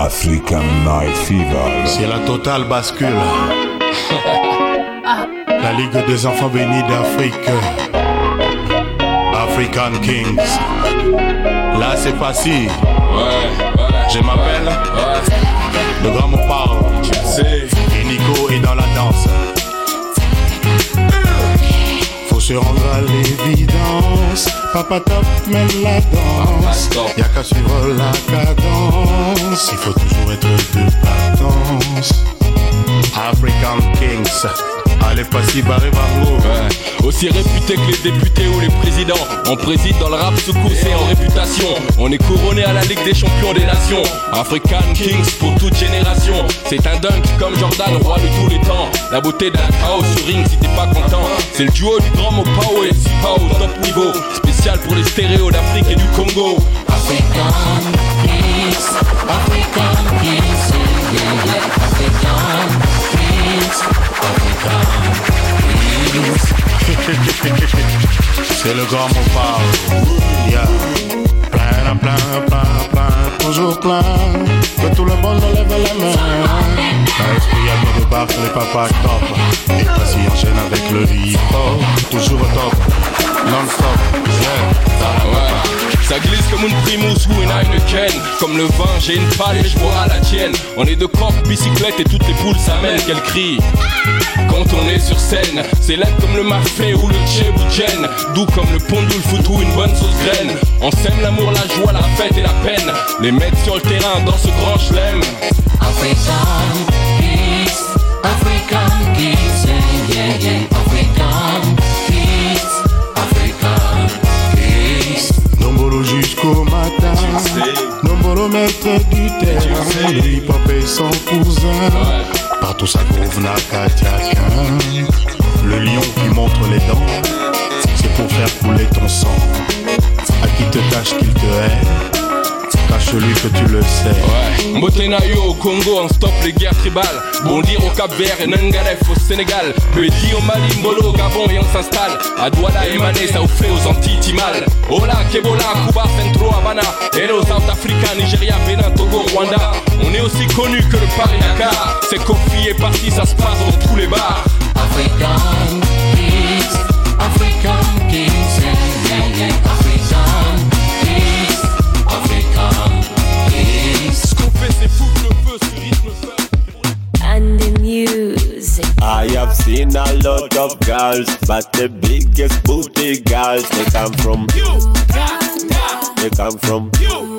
African Night Fever. C'est la totale bascule. la Ligue des enfants bénis d'Afrique. African Kings. Là, c'est facile. Ouais, ouais. Je m'appelle Ouais. le grand Mopao. Tu le sais. Et Nico est dans la danse. Se rendre à l'évidence. Papa top mène la danse. Y'a qu'à suivre la cadence. Il faut toujours être de patence. African Kings. Allez, pas si barré. Ouais. Aussi réputé que les députés ou les présidents. On préside dans le rap sous et en réputation. On est couronné à la Ligue des champions des nations. African Kings pour toute génération. C'est un dunk comme Jordan, roi de tous les temps. La beauté d'un chaos sur ring si t'es pas content. C'est le duo du grand Mopao et Sipa au top niveau. Spécial pour les stéréos d'Afrique et du Congo. African kings, African kings, African. C'est le grand Mopao. Yeah. Plein, plein, plein, plein, toujours plein. Que tout le monde lève la main. T'as esprit à bien débarque les papas top. Et pas si enchaîne avec le hip-hop. Toujours top. Non-stop. Yeah. Ouais. Ça glisse comme une primousse ou une Heineken. Comme le vin, j'ai une palle et je bois la tienne. On est de coq, bicyclette et toutes les poules s'amènent. Qu'elles crient Quand on est sur scène C'est laid comme le mafé ou le tchébouchen Doux comme le pondoul foot ou une bonne sauce graine. On sème l'amour, la joie, la fête et la peine. Les mettre sur le terrain dans ce grand chelem. African yeah, yeah, African Jusqu'au matin. Du terrain. Le hip-hop est son cousin. Partout ça groove n'a. Le lion qui montre les dents, c'est pour faire couler ton sang. À qui te cache qu'il te hait, cache-lui que tu le sais. Ouais, Mbotenayo au Congo, on stoppe les guerres tribales. Bondir au Cap Vert et Nangaref au Sénégal. Bedi au Mali, Mbolo au Gabon et on s'installe. À Douala et Mané, ça vous fait aux Antilles Timal. Ola, Kebola, Cuba, Centro, Havana. Hello, South Africa, Nigeria, Bénin, Togo, Rwanda. On est aussi connu que le Paris Dakar. C'est Kofi est parti, ça se passe dans tous les bars. African kings, African kings, yeah, yeah, yeah, I have seen a lot of girls, but the biggest booty girls they come from. You. They come from. You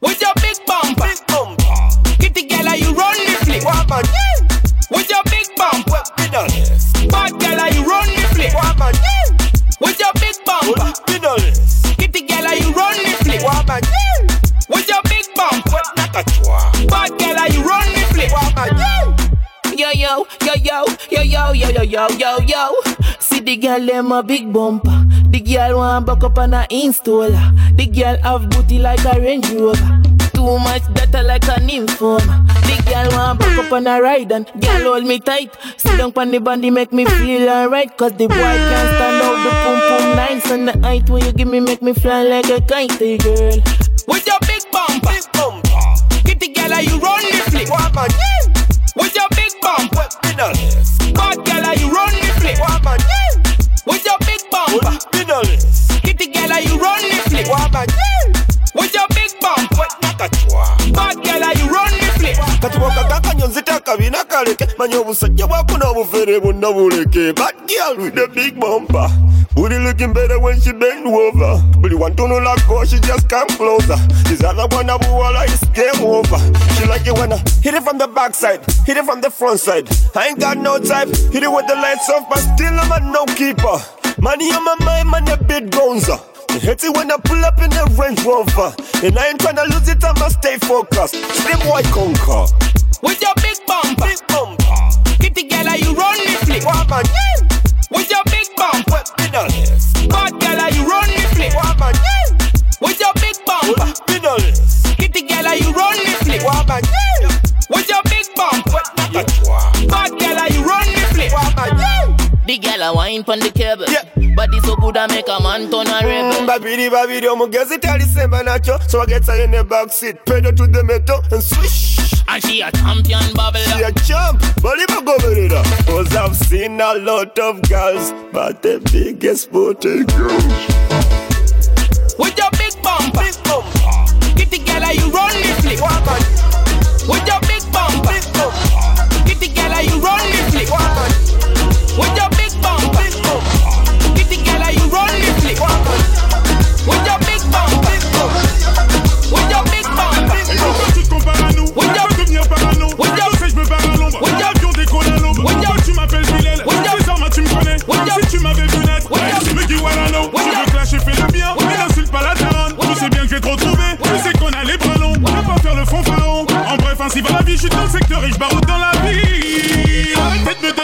with your big bumper, kitty girl, are you run the flick? With your big bumper, bad yo yo yo. See the girl them a big bumper. The girl want buck up on a installer. The girl have booty like a Range Rover. Too much data like a nymphoma. The girl want buck up on a ride and girl hold me tight. Sit down on the bandy make me feel alright. Cause the boy can't stand out the pum pum nice and the height when you give me make me fly like a kite, hey, girl. With your big bumper, big bumper. Kitty girl, are you run the flick? With your big bumper, Middle. Bad girl, you run the flip. Woman. With your big bumper. Middle. Kitty girl, you run the flip. Woman. Kati bwokaka akanyonzita kaleke. Manya obusajja bwako n'obufere bwonna buleke. Bad girl with the big bumper. Booty looking better when she bend over. Buli wantunulako oh, she just come closer. This other one a buwala is game over. She like it when I hit it from the back side hit it from the front side. I ain't got no type hit it with the lights off but still I'm a no keeper. Money on my mind man a bit gonza Hate it when I pull up in the Range Rover And I ain't tryna lose it, I'ma stay focused. Slim white conquer. With your big bumper, Big bumper. Kitty girl, are you run the flick? Woman, With your big bumper, middles bad girl, are you run the flick? Woman, With your big bumper, middles kitty girl, are you run the flick? Woman, With your big bumper, Nakachwa bad girl, are you run the flick? Woman, The The girl a wine pon the cable. Yeah. Body so good I make a man turn a rebel. Mm, babidi babidi omugezi talisemba nakyo so I get her in the back seat pedal to the metal and swish And she a champion She babbler. a champ, bali bagoberera Cause I've seen a lot of girls But the biggest booty girls With your big bumper. Big bumper, Get the girl you run the flip. woman, With your big bumper. big bumper, Get the girl you run the flip. woman, With your si tu m'avais vu naître. Me dis, voilà, no. Yo. veux clasher, fais le bien. Mais n'insulte pas la daronne. Yo. sais bien que je vais te retrouver. Tu sais qu'on a les bras longs. Je vais pas faire le fond pharaon. En bref, ainsi va la vie. Je suis dans le secteur et je baroute dans la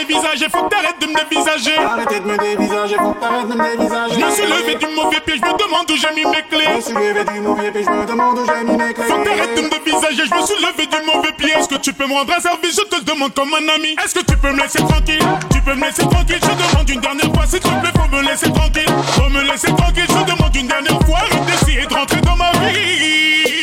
dévisager. Faut que t'arrêtes de me dévisager. Arrêtez de me dévisager, faut que t'arrêtes de me dévisager. Je me suis levé du mauvais pied. Je me demande où j'ai mis mes Je clés. me suis levé du mauvais pied, je me demande où j'ai mis mes clés. Faut que t'arrêtes de me dévisager, je me suis levé du mauvais pied. Est-ce que tu peux me rendre un service Je te le demande comme un ami. Est-ce que tu peux me laisser tranquille? Tu peux me laisser tranquille, je demande une dernière fois. S'il te plaît, faut me laisser tranquille. Faut me laisser tranquille, je demande une dernière fois. Arrête d'essayer de rentrer dans ma vie.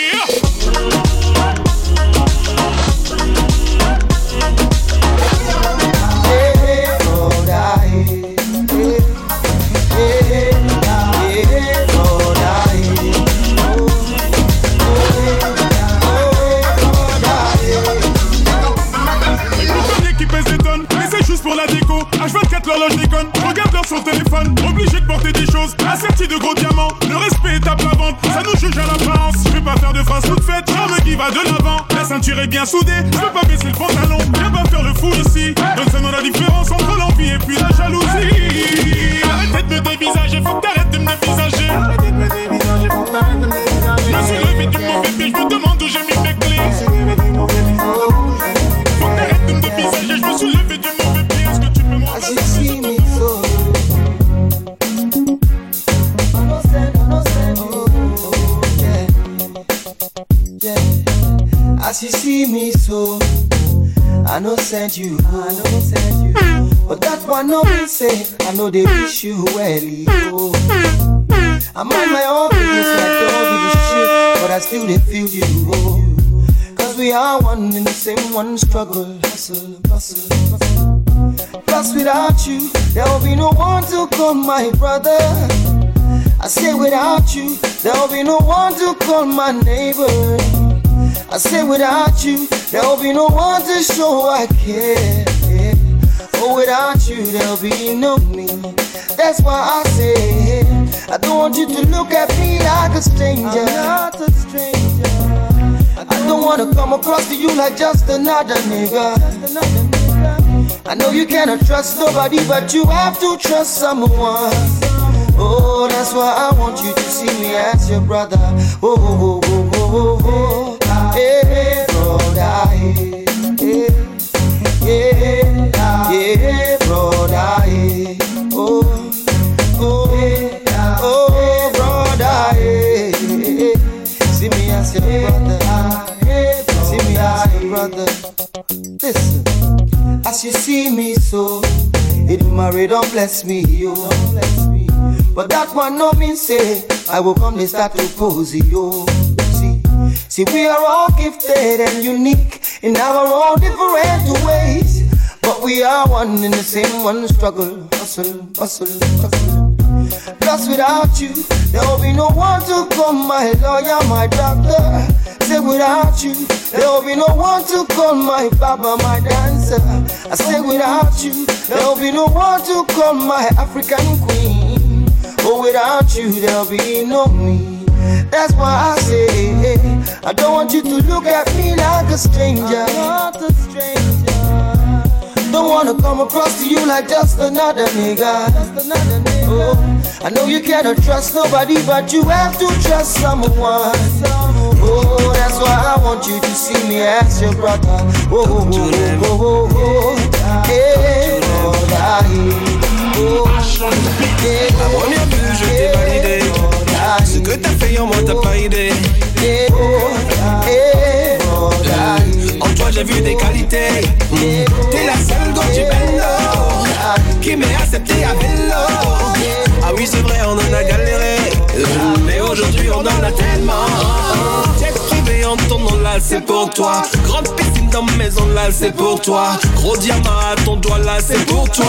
Va de l'avant. La ceinture est bien soudée, je peux pas baisser le pantalon. Viens pas faire le fou ici, donne-moi la différence entre l'envie et puis la jalousie. Arrêtez de me dévisager, faut que t'arrêtes de me dévisager. Arrêtez de me dévisager, faut que t'arrêtes de me dévisager. They wish you well. I'm on my own business I don't give a shit But I still they feel you oh. Cause we are one in the same one struggle Hustle, bustle, bustle Plus without you, there will be no one to call my brother. I say without you, there will be no one to call my neighbor. I say without you, there will be no one to show I care. Oh, without you, there'll be no. That's why I say, I don't want you to look at me like a stranger. I'm not a stranger. I don't wanna come across to you like just another nigga. Just another nigga. I know you cannot trust nobody, but you have to trust someone. Oh, that's why I want you to see me as your brother. Oh, oh, oh, oh, oh, oh. Hey, brother. It marry don't bless me, yo. But that one no mean say I will come and start to pose yo. See, see we are all gifted and unique in our own different ways. But we are one in the same one struggle, hustle, hustle, hustle. Plus without you, there will be no one to call my lawyer, my doctor. Say without you, there will be no one to call my baba, my dancer. I say without you, there will be no one to call my African queen. Oh, without you, there'll be no me. That's why I say, I don't want you to look at me like a stranger. not a stranger. Don't wanna come across to you like just another nigga. Just another nigga. Oh, I know you cannot trust nobody, but you have to trust someone. Oh, that's why I want you to see me as your brother. Oh, oh, oh, oh, oh, oh. Hey, brother, hey. Oh, yeah, Avant bien vu, je t'ai validé. Ce que t'as fait en moi, t'as pas idée. En toi, j'ai vu des qualités. T'es la seule dont j'ai qui m'est accepté à vélo. Ah oui, c'est vrai, on en a galéré. Aujourd'hui, on en a tellement. Jet privé en nom là, c'est pour toi. Grande piscine dans ma maison là, c'est pour toi. Gros diamant à ton doigt là, c'est pour toi.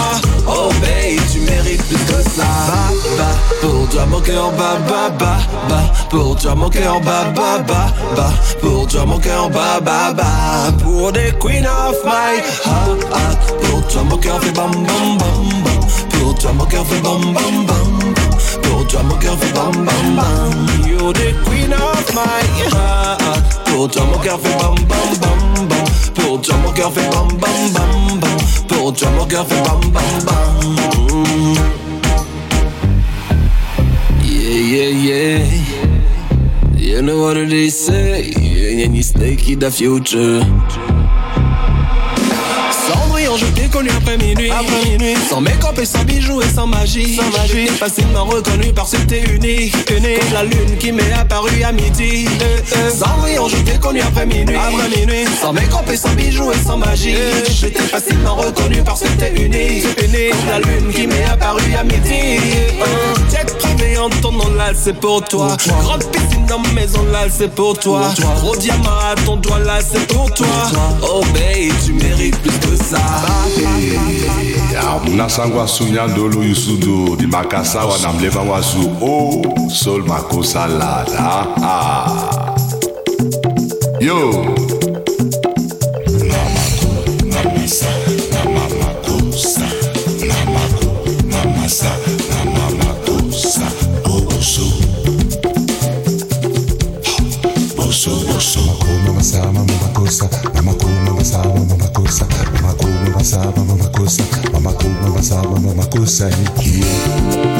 Oh, babe, tu mérites plus que ça. Ba, ba, pour toi, mon cœur, ba, ba, ba, ba. Pour toi, mon cœur, ba, ba, ba, ba. Pour toi, mon cœur, ba, ba, ba. Pour des queen of my heart. Pour toi, mon cœur fait bam, bam, bam. Pour toi, mon cœur fait bam, bam, bam, Pour toi, mon cœur fait bam, bam, bam. You're the queen of my heart. Pour toi, mon cœur fait bam, bam, bam, bam. Pour toi, mon cœur fait bam, bam, bam, bam. Pour toi, mon cœur fait bam, bam, bam. Yeah, yeah, yeah. You know what they say? You snake in the future. Cendrillon, je t'ai connu après minuit. Après minuit. Sans make-up et sans bijoux et sans magie. Sans magie. Facilement reconnu parce que t'es unique. unique. Comme la lune qui m'est apparue à midi. Cendrillon, je t'ai connu après minuit. Après minuit. Sans make-up et sans bijoux et sans magie. Je t'ai facilement reconnu parce que t'es unique. unique. Comme la lune qui m'est apparue à midi. Jet privé en ton nom là, c'est pour toi. Grande piscine dans ma maison là, c'est pour toi. Gros diamant à ton doigt là, c'est pour toi. Oh babe, tu mérites plus que ça. Munasangwa sunyandolo yusudo Di makasawa na mleva wasu O sol makosalada Yo. Ko mama sama mama kosa, mama ko mama kosa. Yeah.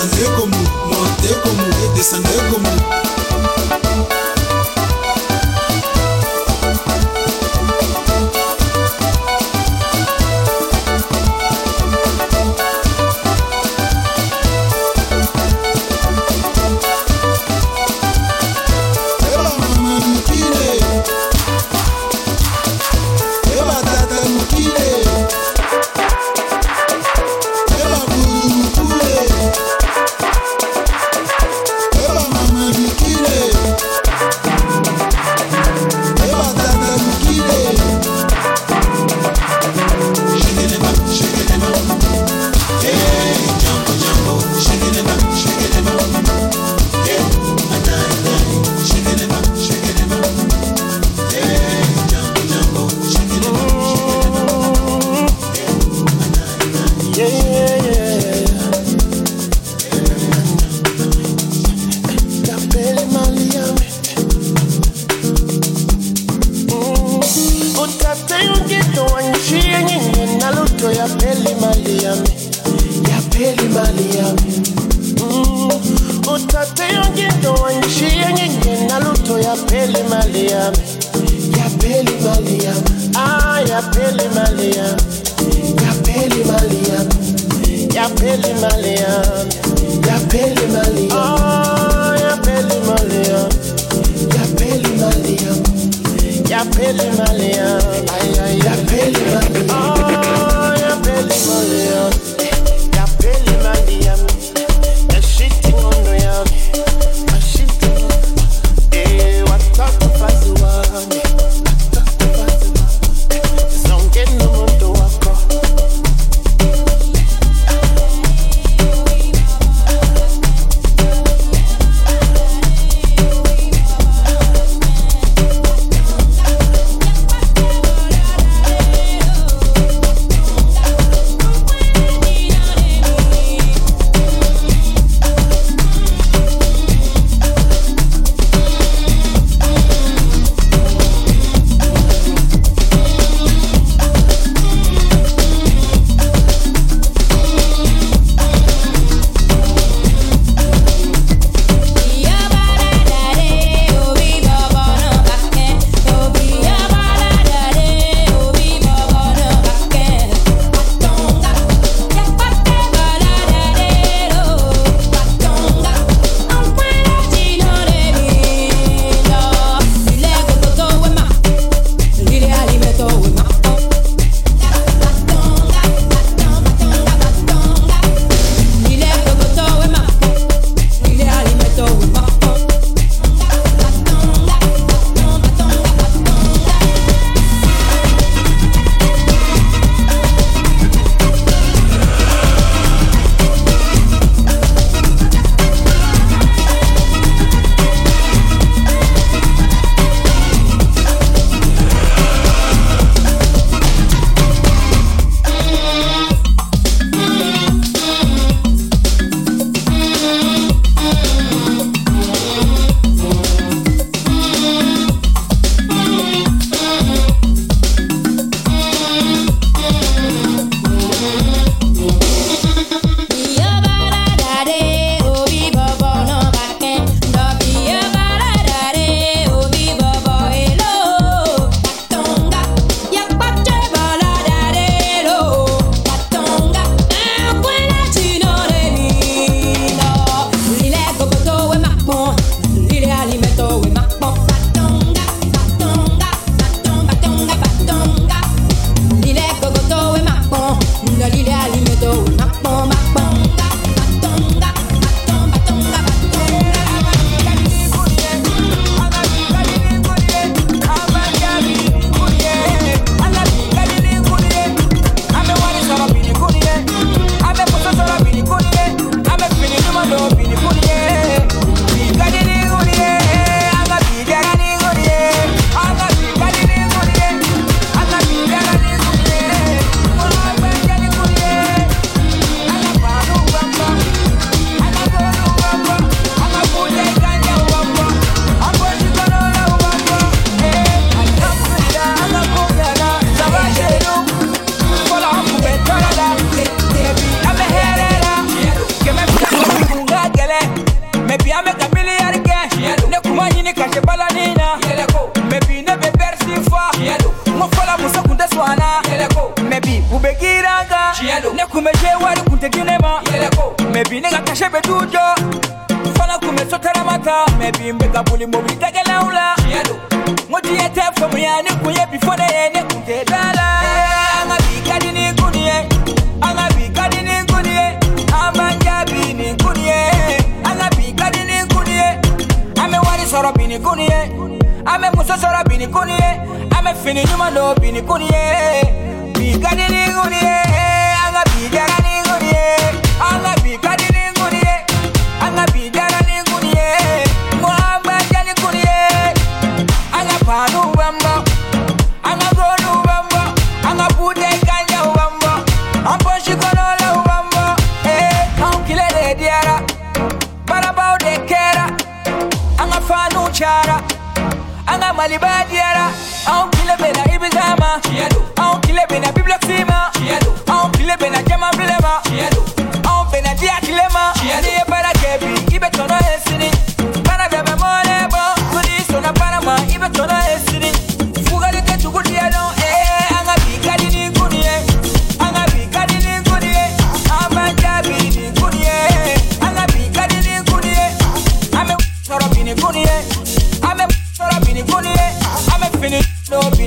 descendez comme nous, montez comme nous et descendez comme nous.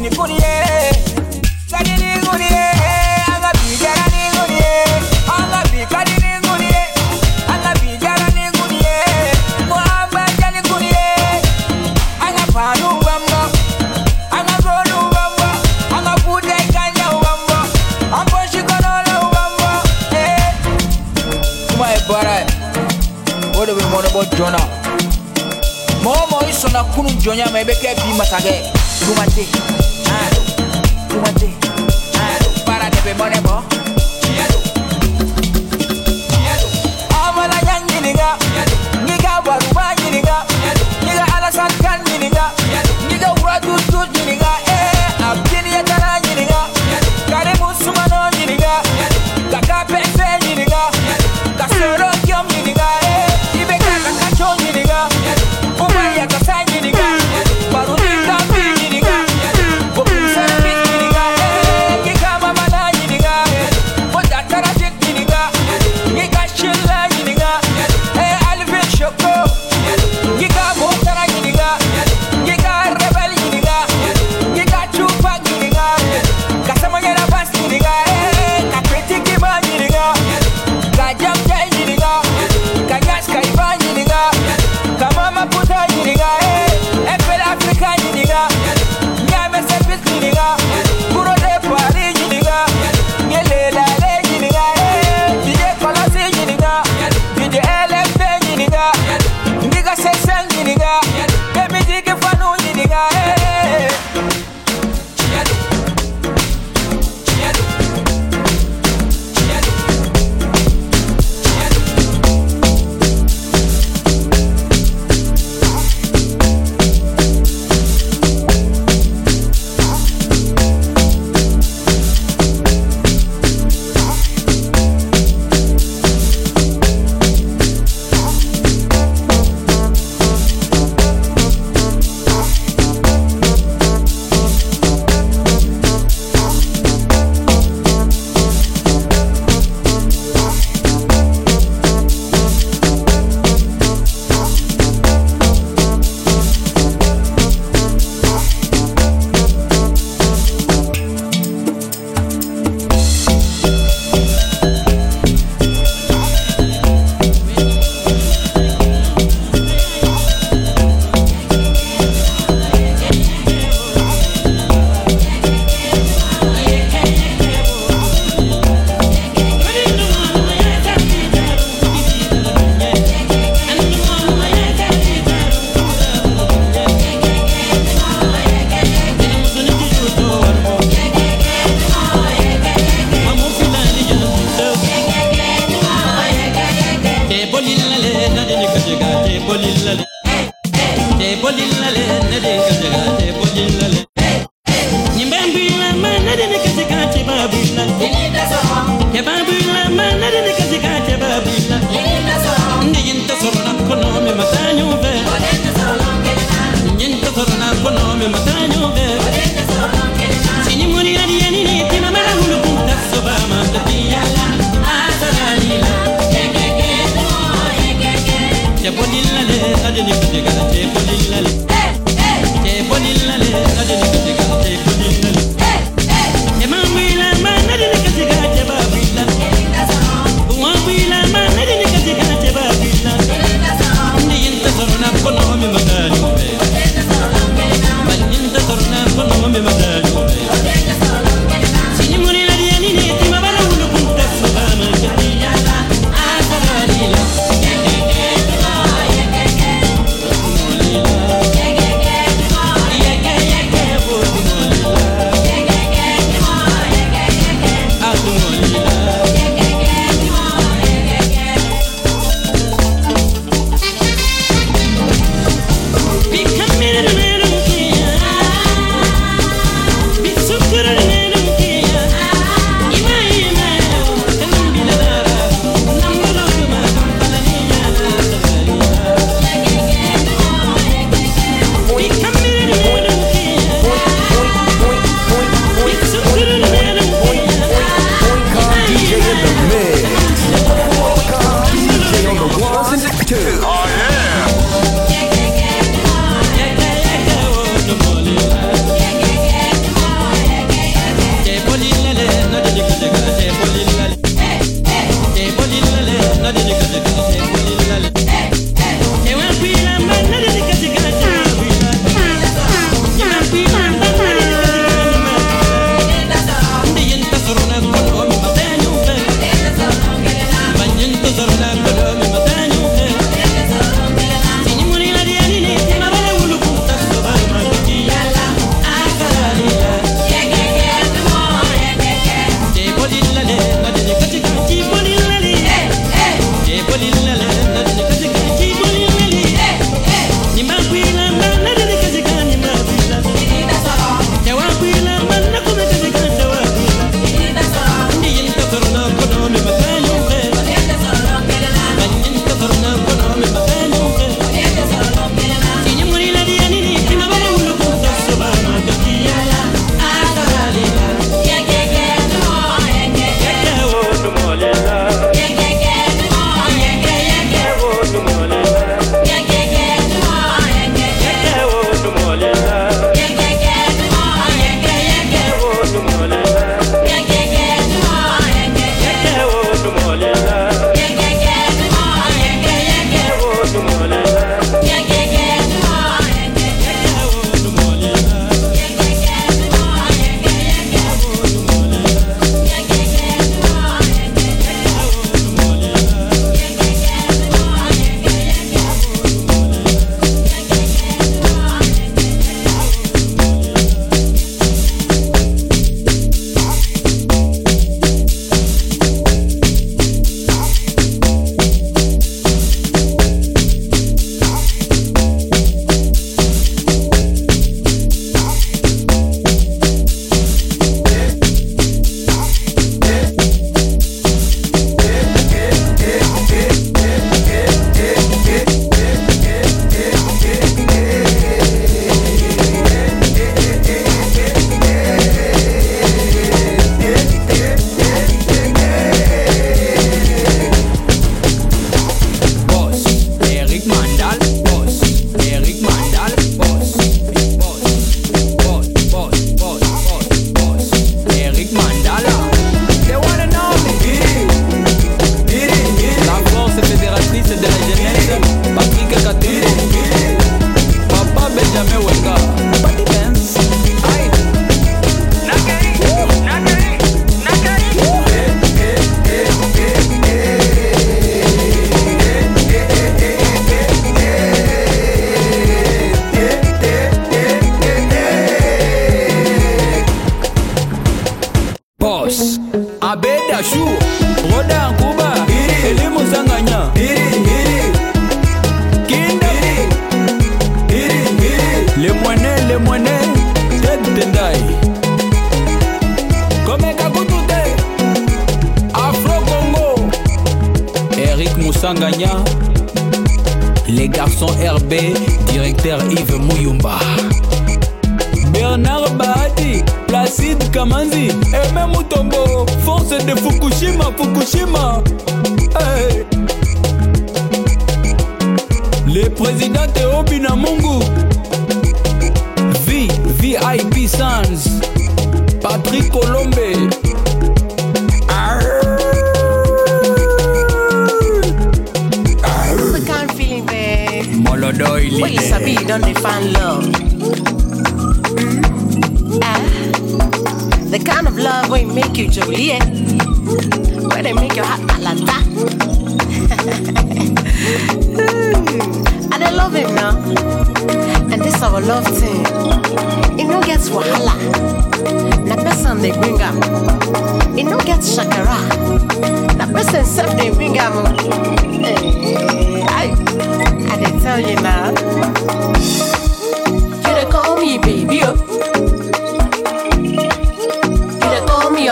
ni kuni ye kadi ni kuni ye ala ni ni ni mo amba odo be mono jona. Mo mo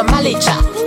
dey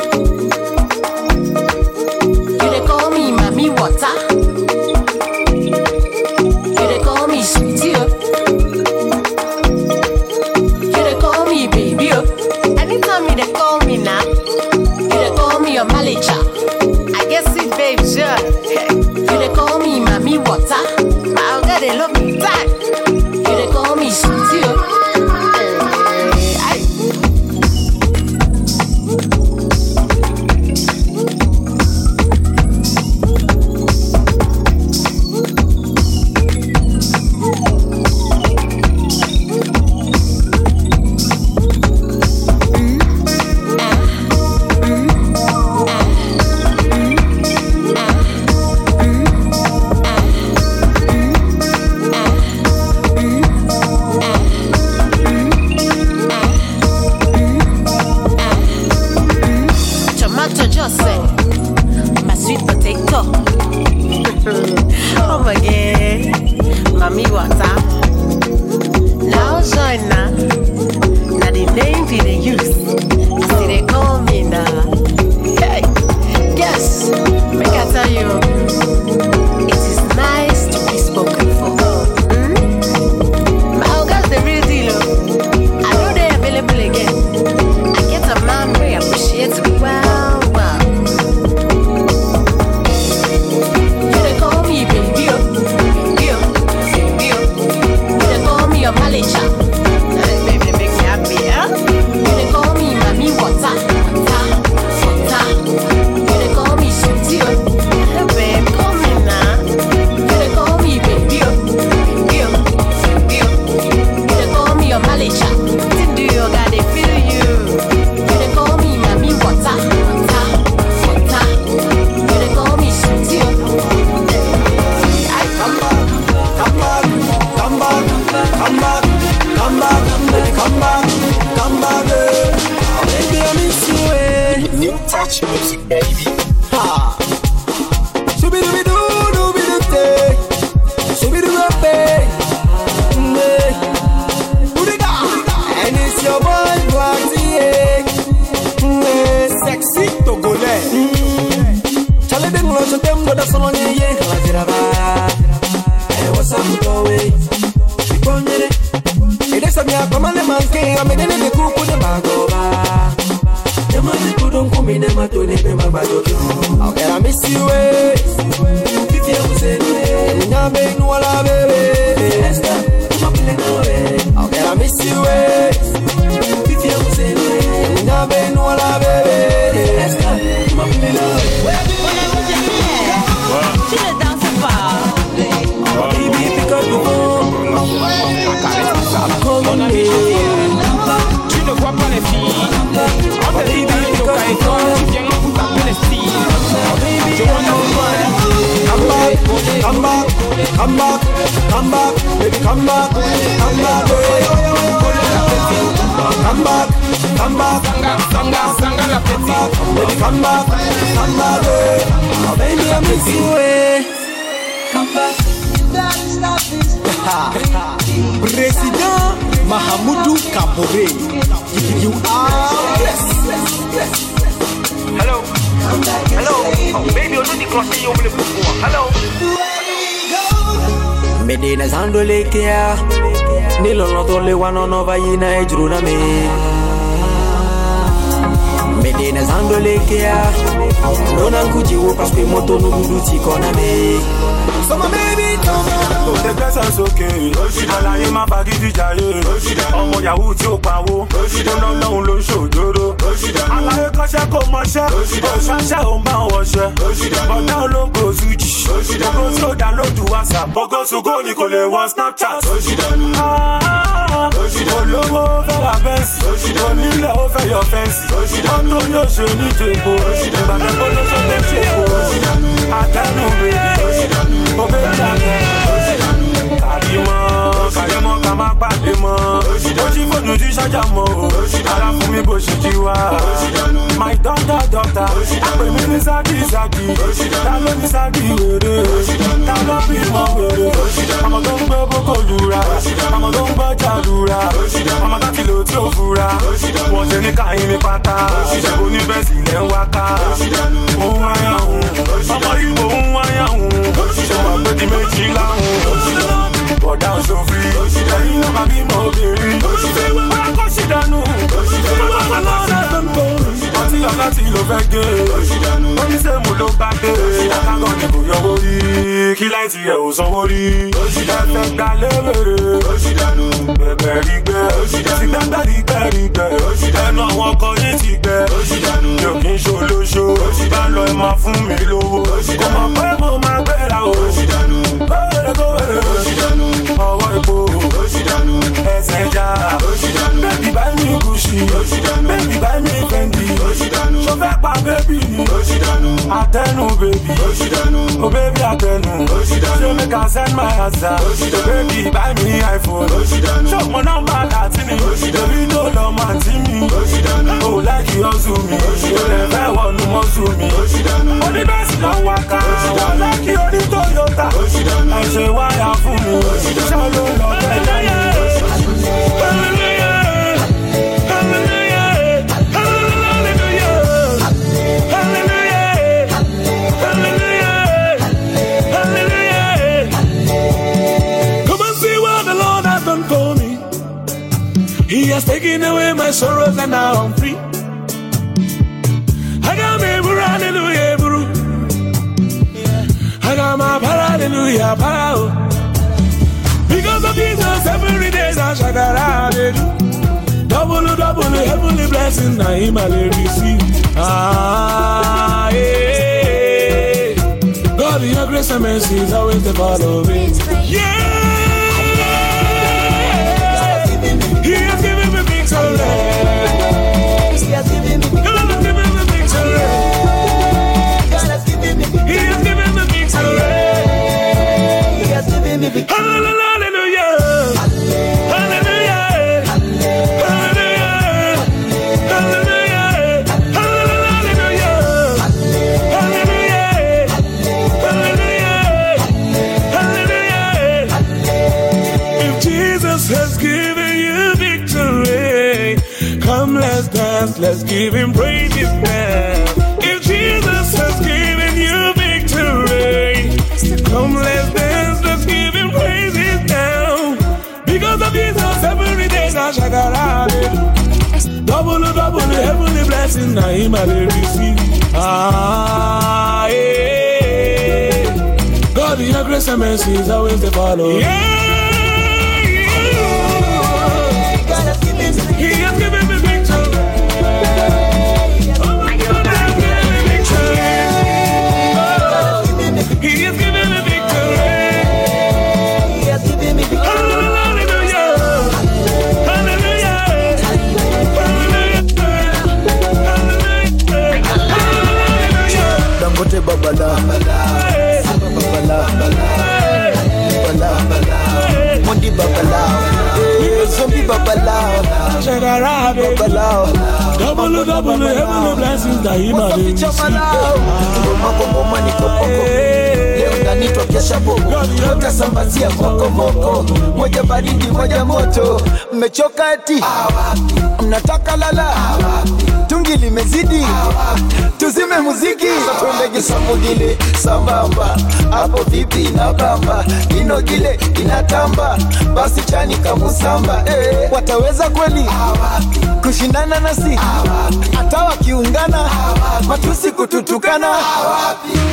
come back, baby, come back, come back, come back, come back, sanga, sanga la petite. Baby, come back, come back. Oh, baby, I miss you, eh. Come back. Président Mahamoudou Kabore. You are blessed. Hello. Hello. Oh, baby, on qu'on s'est oublié pour moi. Hello. Medina Sandolekia Nilo notole wano nova yina ejuru na me. Medina Sandolekia Nona nkuji wo paske moto nubudu tiko na me. Me on. Òde gbẹ́sẹ̀ sókè. Àlàyé má gidi jàre. Ọmọ Yahoo tí ó pawó. Ó ná lọ́hùn ló ń ṣòjóró. Àlàyé kọ́ṣẹ́ kò mọṣẹ́. Òṣàṣẹ́ ò ń bá wọṣẹ́. Bọ̀dá ológo Suji. Ògo tí ó dá lójú WhatsApp. Ògo ṣògo ni kò lè wọ Snapchat. Ah, Olówó fẹ́ ra bẹ́ǹsì. Onílẹ̀ ó fẹ́ yọ fẹ́ǹsì. Mọ́tò yóò ṣe ní jèpo. Ìgbàgbẹ́ kó ló ṣe fẹ́ ṣèpo. Àtẹnu bèbí. Mo fẹ́ jà kàrímọ́ kàrímọ́ ká má pàdé mọ́ ó fóònù tí ṣájà mọ́. Ara fún mi bó ṣe jí wá. my doctor doctor. Pè mí ní sáàkì sáàkì. Ta ló ní sáàkì wèrè? Ta ló bí mọ wèrè? Ọmọ tó ń gbé boko lura. Ọmọ tó ń gbọ́jà lura. Ọmọ tó ti tí ò fura. Wọ́n ṣe ní káyín ṣẹ́gun ní lẹ́ wá ká. Òun wáyà ọmọ wáyà òun ṣé wàá pé di méjì láhùn bọ̀dá òṣòfin ẹ̀yin náà máa bímọ obìnrin wọ́n kọ́ sí dànù ọtí ọ̀gá tí ló fẹ́ gé oníṣèmù ló bá dé akágọ́ ni kò yọ orí kí láìsí ẹ̀ ò sanwó rí ẹ̀fẹ̀ gbà léwèrè bẹ̀bẹ̀ rí gbẹ ti gbẹ́gbẹ́ rí gbẹ rí gbẹ ẹnu àwọn ọkọ yìí ti gbẹ mi ò kí ń ṣolóṣo bá lọ ẹ máa fún mi lówó kò mọ̀ pé mo máa gbéra o bẹ́ẹ̀rẹ̀ kó wẹ̀rẹ̀ já bẹ́ẹ̀bí bá mi kùsì bẹ́ẹ̀bí bá mi fẹ́ndì ṣó fẹ́ pa bẹ́ẹ̀bí ni àtẹnu bẹ́ẹ̀bí o bẹ́ẹ̀bí àtẹnu ṣé mi kà send my answer bẹ́ẹ̀bí bá mi iphone. Ṣó mọ nọ́mbà láti ni bẹ́ẹ̀bí tó lọ máa ti mi o láìkí ọ̀sùn mi o lè fẹ́ wọnú mọ́sùn mi oníbẹ̀sì lọ wá ká wọ́n láìkí oní toyota. Ẹ ṣe wáyà fún mi ṣá ló lọ bẹ́ẹ̀ lẹ́yìn. Hallelujah, hallelujah, hallelujah. Come and see what the Lord has done for me. He has taken away my sorrows and now I'm free. I got Agameburu, hallelujah, buru. Agama, hallelujah, power. Because of Jesus, every day I shakara, do. Double, double, heavenly blessing, I him I dey receive. Ah, yeah. God, your grace and mercy is always the follow me. Yeah. He has given me victory. He has given me victory. He has given me victory. He has given me victory. Let's give him praises now. If Jesus has given you victory, come let's dance, let's give him praises now. Because of Jesus, every day I shakara. Double, double, heavenly blessing, now him I receive. Ah, yeah. God, your grace and mercy is always the follow. Yeah. bala bala mokomoko, moja baridi moja moto. Mmechoka eti mnataka lala Awapi tungi limezidi. Tuzime muziki. Samugile sambamba. Hapo vipi na bamba? Ino gile inatamba basi chani kamusamba eh, wataweza kweli kushindana nasi. Hata wakiungana matusi kututukana.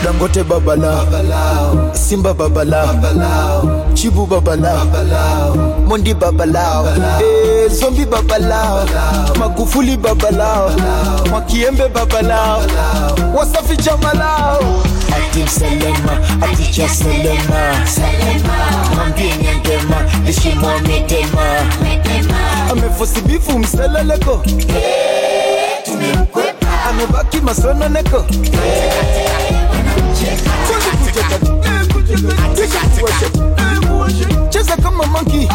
Dangote babala simba babala chibu babala mondi babalao eh, zombi babalao magufuli babalao mwakiembe babalao wasafi chamalao ati mselema ati cha selema. Nyangema lishimwa metema amefosibifu mseleleko. Amebaki masononeko. Cheza kama manki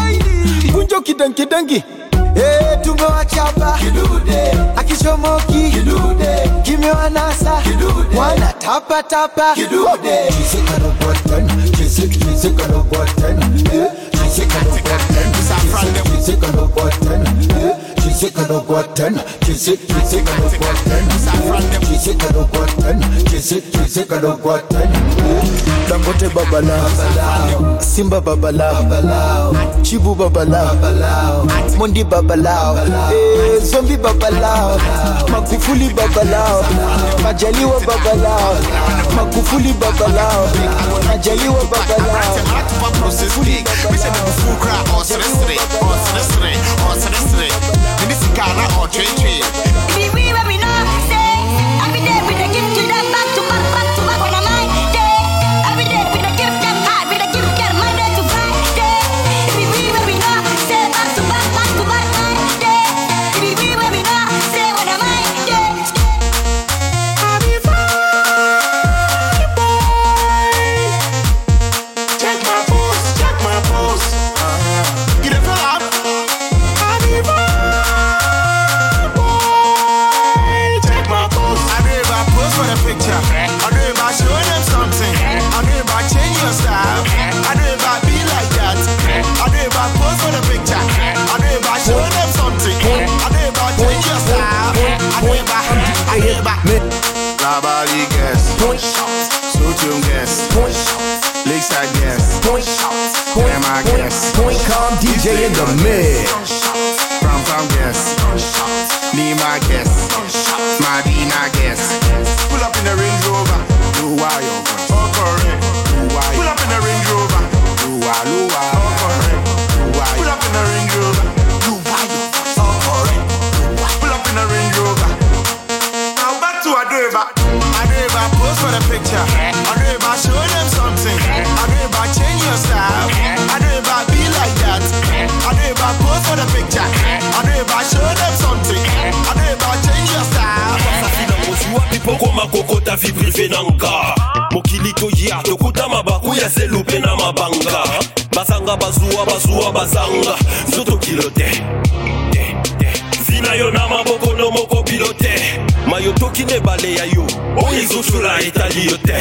kunjo kidankidangi Hey, tumewachapa akichomoki kimewanasa Take a look at them. This a friend We Take a look at wana tapa tapa dangote babala simba babala chibu babala mondi babalao eh, zombi babalao magufuli babalao majaliwa babalao magufuli babalao majaliwa babalao magufuli Check the mix. Makokota vi prive na nga mokili toya tokutama bakuya selu mpe na mabanga. Bazanga bazuwa bazuwa bazanga. Nzoto kilo te te, te. zina yo na maboko no moko bilo te mayo toki na ebale ya yo. Oyo ezosula etali yo te.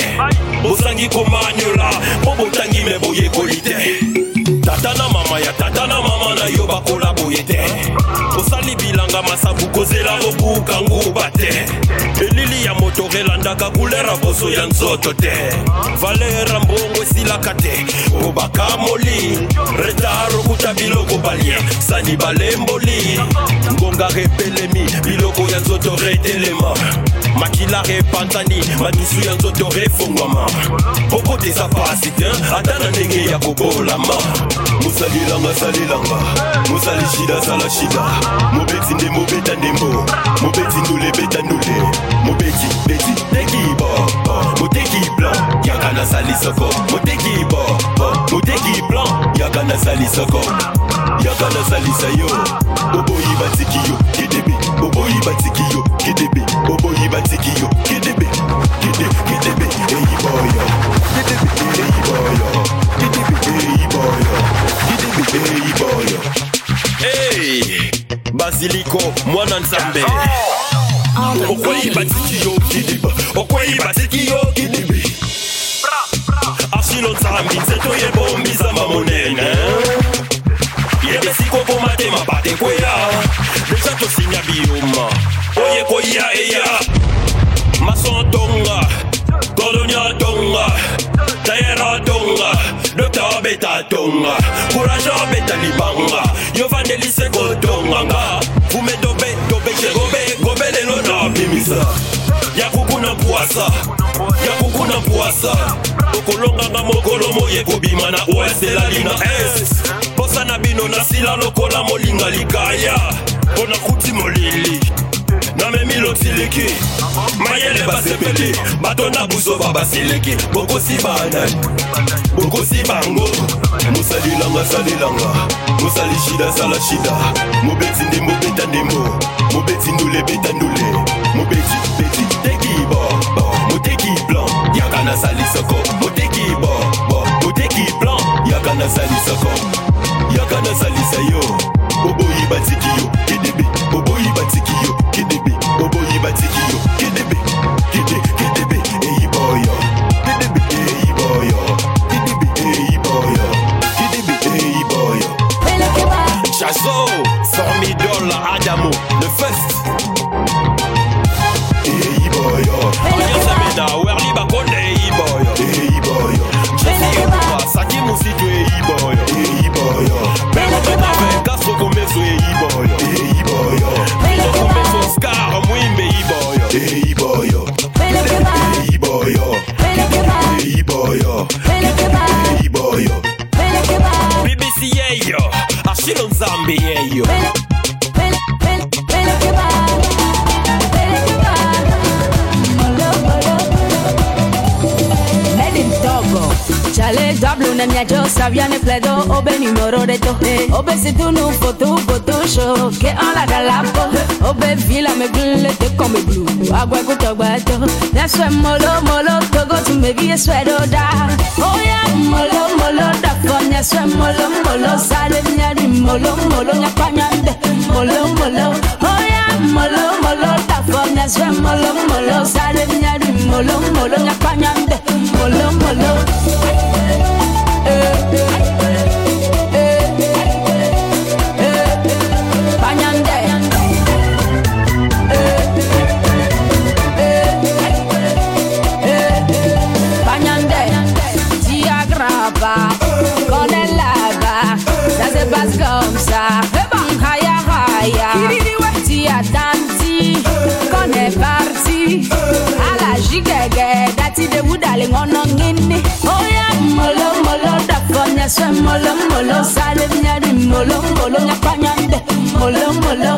Bozangi komanyola mpo botangi me boyekoli te tata na mama ya tata na mama na yo bakola boye te. Osali bilanga masabu kozela kobuka nguba te. Elili ya moto elandaka kulera boso ya nzoto te. Valera mbongo esilaka te. Kobaka moli retar okuta biloko balie. Sani balemboli ngonga repelemi biloko ya nzoto retelema makila repantani madusu ya nzoto refongwama okoteza pasi te ata na ndenge ya kobolama mosalilanga salilanga mosali shida sala shida. Mobeti nde mobeta ndembo. Mobeti ndule beta ndule. Mobeti beti teki bo bo, moteki plan yaka nasali soko. Moteki bo, moteki plan yaka nasali soko yaka nasalisa yo. Oboyi batiki yo kedebe oboyi batiki yo kedebe oboyi batiki yo. Kedebe kede kedebe eyi boyo kedebe eyi boyo kedebe eyi boyo kedebe eyi boyo hey basiliko mwana nzambe okweyiba tiki yo kidiba okweyiba tiki yo kidibi asilo nzambi nzeto yebombizamba monene yebesikoko matema pate kweya deja tosinya biyoma oye koya eya. Mason tonga kolonia tonga. Tayera tonga. Dokta beta tonga. Courage beta libanga. Yovandelise kotonganga vume dobe dobe jegobe gobe lelo na bimisa. Yakukuna puasa. Yakukuna puasa. Okolonganga mokolo moye kobima na ouest elali na est posa na bino nasila lokola molinga likaya. Mpo nakuti molili namemi lotiliki mayele basepeli bato na buzoba basiliki bokosi banani bokosi bango mosalilanga salilanga mosali shida sala shida. Mobeti ndimbo beta ndimbo mobeti ndule beta ndule. Mobeti beti teki bo bo moteki plan yaka nasali soko. Moteki bo bo moteki plan yaka nasali soko. yaka nasalisa yo double na miajo saviane pledo. Oh, obe numero de to obe oh, si tu nu foto foto show que on la galapo obe oh, vila me blue te come blue. Agua guto guato. Na swe molo molo togo tu me vie swedo da oh yeah molo molo da fonya swe molo molo. Sale nyari molo molo nya panyande molo molo. Oh yeah molo molo da fonya swe molo molo. Sale nyari molo molo nya panyande molo molo molo molo sale nyari molo molo nyapanyande. Molo molo.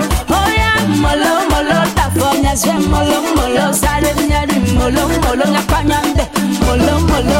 Yeah, molo molo da fonya swe molo molo sale nyari molo molo nyapanyande. Molo molo.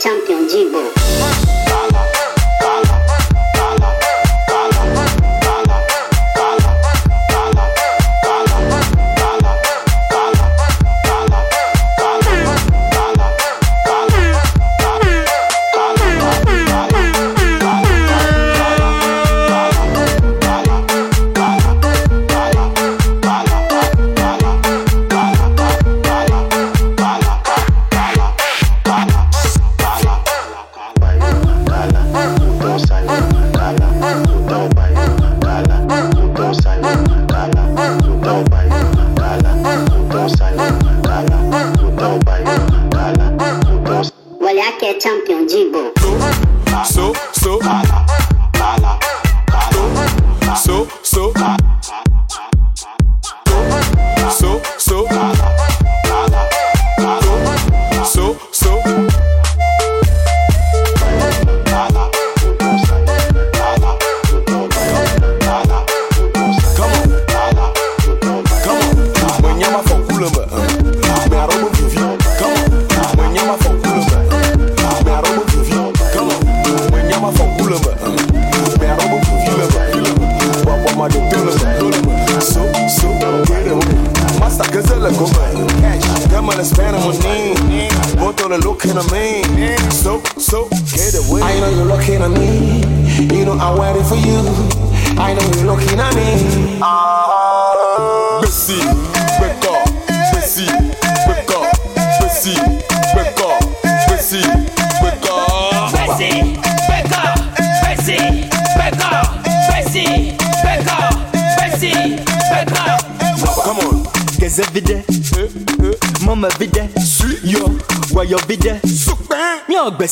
champion Jimbo.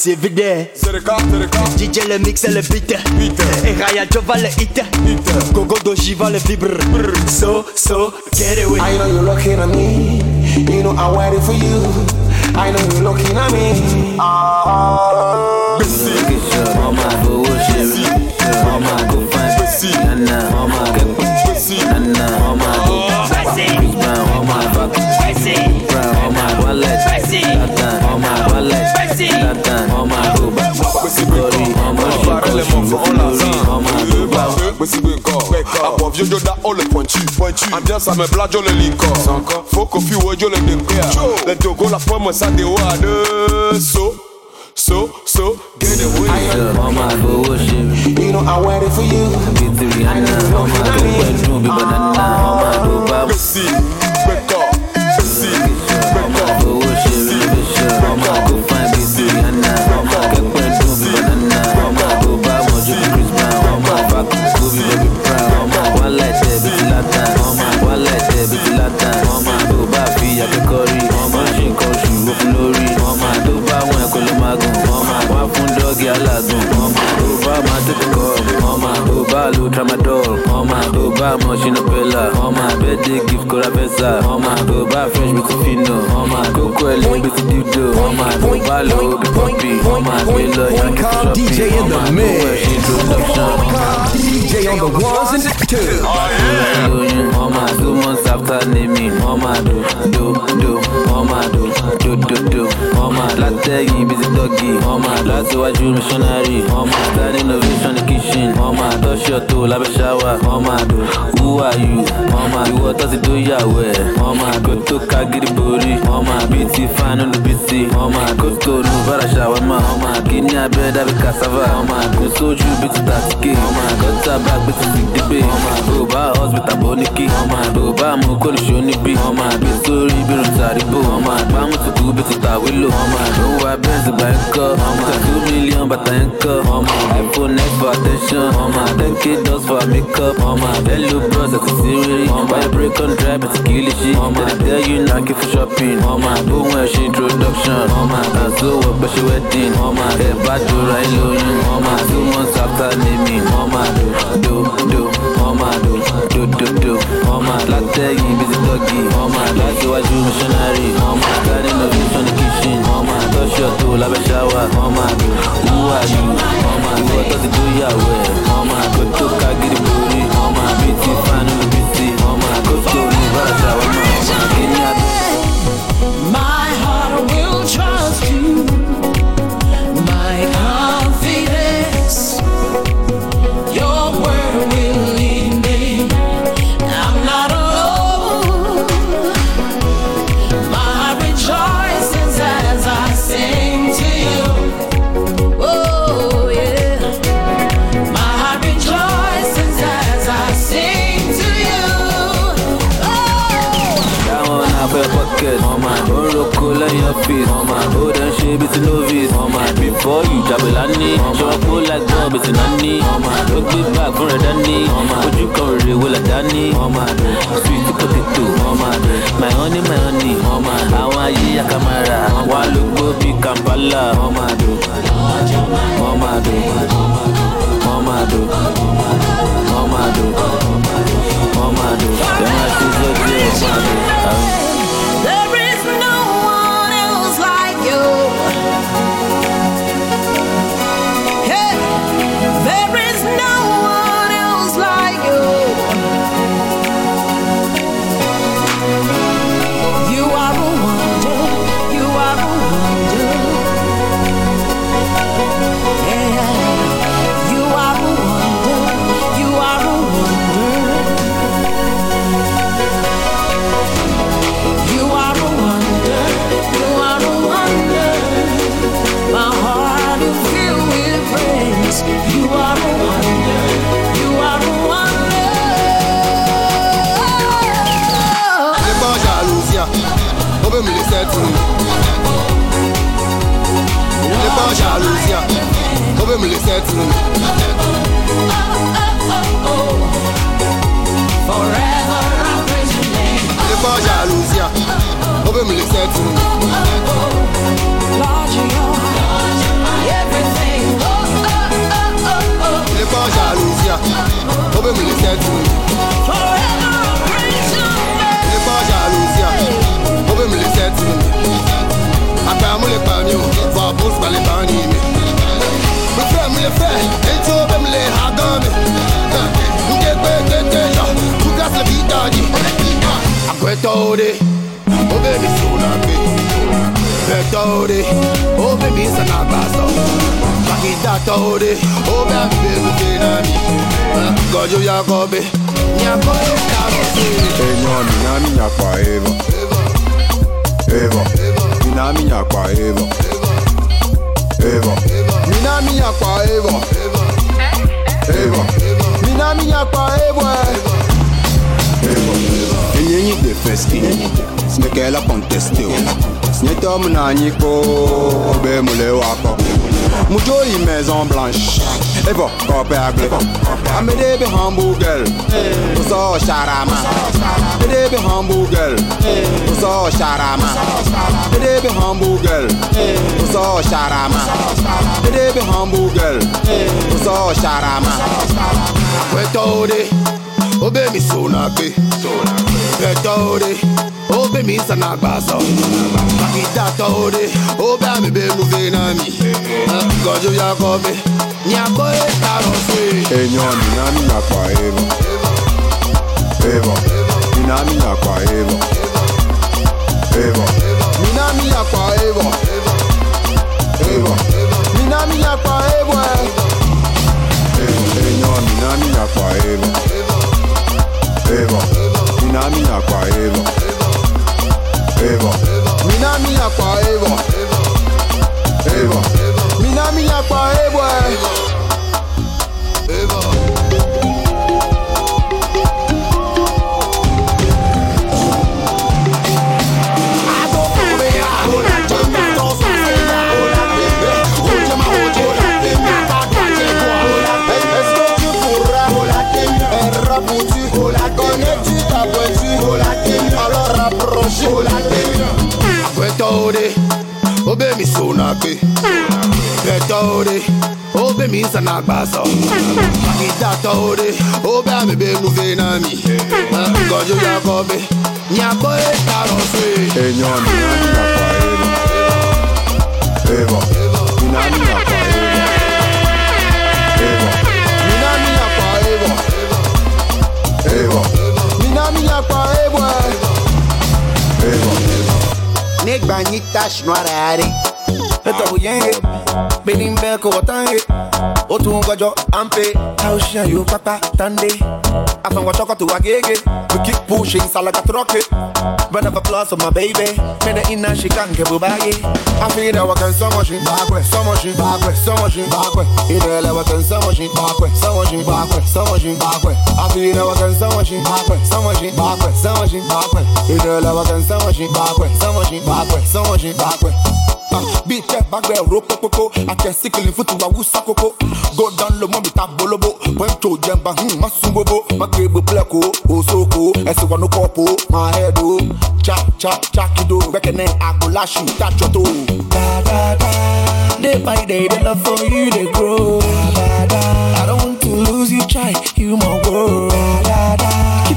Mio gbese vide DJ le mix et le beat Et Raya Jova le hit Gogo Doji va le vibre So, so, get away I know you're looking at me. You know I'm waiting for you. I know you're looking at me. Ah. ah, Mama go worship Mama go find Nana Mama get Nana Mama go Chris Brown Mama fuck Brown Mama wallet Jonathan, on m'a Oba, Sikori, on m'a Vieux Yoda, on le pointu, pointu. Ambiance à mes blagues, je le liquor. Faut qu'au fil, je le déclare. Les Togo, la pomme, ça déwade. So, so, so, get away. On m'a Oba, You know, I'm waiting for you. Get the Rihanna, on m'a Oba, Dubi Banana, on m'a Oba. ọmọ àfàkù gómìn lóbi brown. Ọmọ wàhálà ẹ̀ṣẹ̀ bìtìlá tán ọmọ wàhálà ẹ̀ṣẹ̀ bìtìlá tán Kalu tramadol. Oma Boba moshi na pela Oma Bede give kora pesa Oma Boba fresh with fino. Oma Coco ele with dildo Oma Boba lo the puppy Oma Bela yank DJ in the mix. DJ on the ones and twos. Oma two months after naming Oma do do do. Oma do do do do. Oma Lategi busy doggy. Oma That's why missionary. Oma Standing ovation in the kitchen. Oma Tosha lọ́jọ́ who are you wọ́n you ìwọ tó ti dóyàwó ẹ̀ wọ́n máa tó kagiri borí wọ́n Bt bí ti fánú lùbí tó nu bára ṣàwọ́ máa wọ́n máa kí cassava wọ́n máa sójú bí ti tàtí ké wọ́n máa kọ́ tá a bá gbé ti sì dígbé wọ́n máa bá hospital ní kí wọ́n máa bó bá bí rùn tàríbò bí ti tàwé lò wá bẹ́ẹ̀ sì gbà ń two million bàtà ń kọ́ next for attention wọ́n máa she does for makeup on my belly, brother, considering on my break on drive, it's killing shit. mama. my you knock it for shopping. mama. my boom, when she introduction. mama. my ass, what, but she wedding. mama. my bad to right, low, you. On my two months after naming. mama. Do do, do, mama. do, do, do, do. On black tag, busy doggy. mama. my black, you missionary. mama. my garden of in the kitchen. mama. my touch your toe, love a shower. mama. my do, who are you? On ìwọ tó ti tó yàwó ẹ̀. Ọmọ kò tó ká gidi borí. Ọmọ bíi ti fánú bíi ti ọmọ kò tó ní ṣàwámà ọmọ ọ́fíìsì, mama. Dẹ̀ ń ṣe bí ti novice, mama. Before you jàbẹ̀lá ní, ṣọ́kó like ball bí ti náà ní, mama. Ló gbé bag fún rẹ̀ dání, mama. Ojú kan rèé wo là dání, mama. Sweet potato, mama. My honey, my honey, mama. Àwọn ayé àkàmàrà, wà ló gbó bí Kampala, mama. Mama do, mama do, mama do, mama do. Dem a ṣe sọ́jú ẹ̀, mama do. Mnanyi Obe mule wako Mujoyi maison blanche. Eva kope agle Amede be hamburger. Uso sharama Ede be hamburger. Uso sharama Ede be hamburger. Uso sharama Ede be hamburger. Uso sharama Kwe tode, oh baby suna be. Kwe tode, oh baby sana baso. Pakita tode, oh baby baby kenami. Gojo yakobe, nyako yakobe. Enyo minami nyakwa Eva Eva Minami nyakwa Eva Eva Minami nyakwa Eva. Eva Minami nyakwa Eva. Eh. Enyo minami nyakwa Eva Eva Minami nyakwa Eva Eva Minami nyakwa Eva. Eva Minami nyakwa Eva. Est-ce oh baby suna be. Kwe tode, oh baby sana baso. Pakita tode, oh baby baby venami. Gojo yakobe, nyako etaroswe. Enyo minami nyakwa Eva Eva Minami nyakwa Eva Eva Minami nyakwa Eva. Eva Minami nyakwa Eva. Negba nyita shnoarare Eto yenge Benin beko watange Otu ngwajo ampe Tausha yo papa tande Afan wachoko tu agege We keep pushing salaga troke Run up applause for my baby Mene ina shikanke bubaye I feel that wakan so much Bakwe, so much Bakwe, so much Bakwe Idele wakan so much Bakwe, so much Bakwe, so much Bakwe I feel that wakan so much Bakwe, so much Bakwe, so much Bakwe Idele wakan so much Bakwe, so much Bakwe, so much Bakwe Beat check back there, rope coco. I can see killing foot to a wusa coco. Go down low, mommy tap bolobo. Jamba, hmm, masubobo. My cable pleko, oh so cool. As one no copo, my oh. Cha cha cha kido. Toe. Da da da. Day by day, the love for you they grow. Da da. I don't want to lose you, try you my world.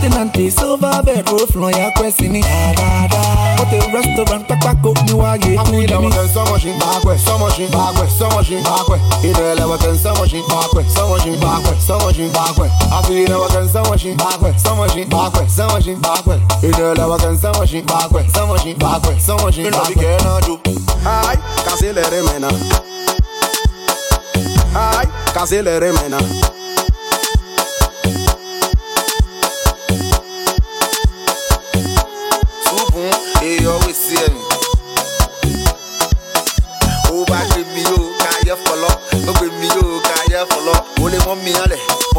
Da da da. Kitten and tea, silver bed, roof, lawyer, question me. Da da da. But the restaurant, tak tak go, you are you. I feel that wakan so much in backward, so much in backward, so much in backward. You know that wakan so much in backward, so much in backward, so much in backward. I feel that wakan so much in backward, so much in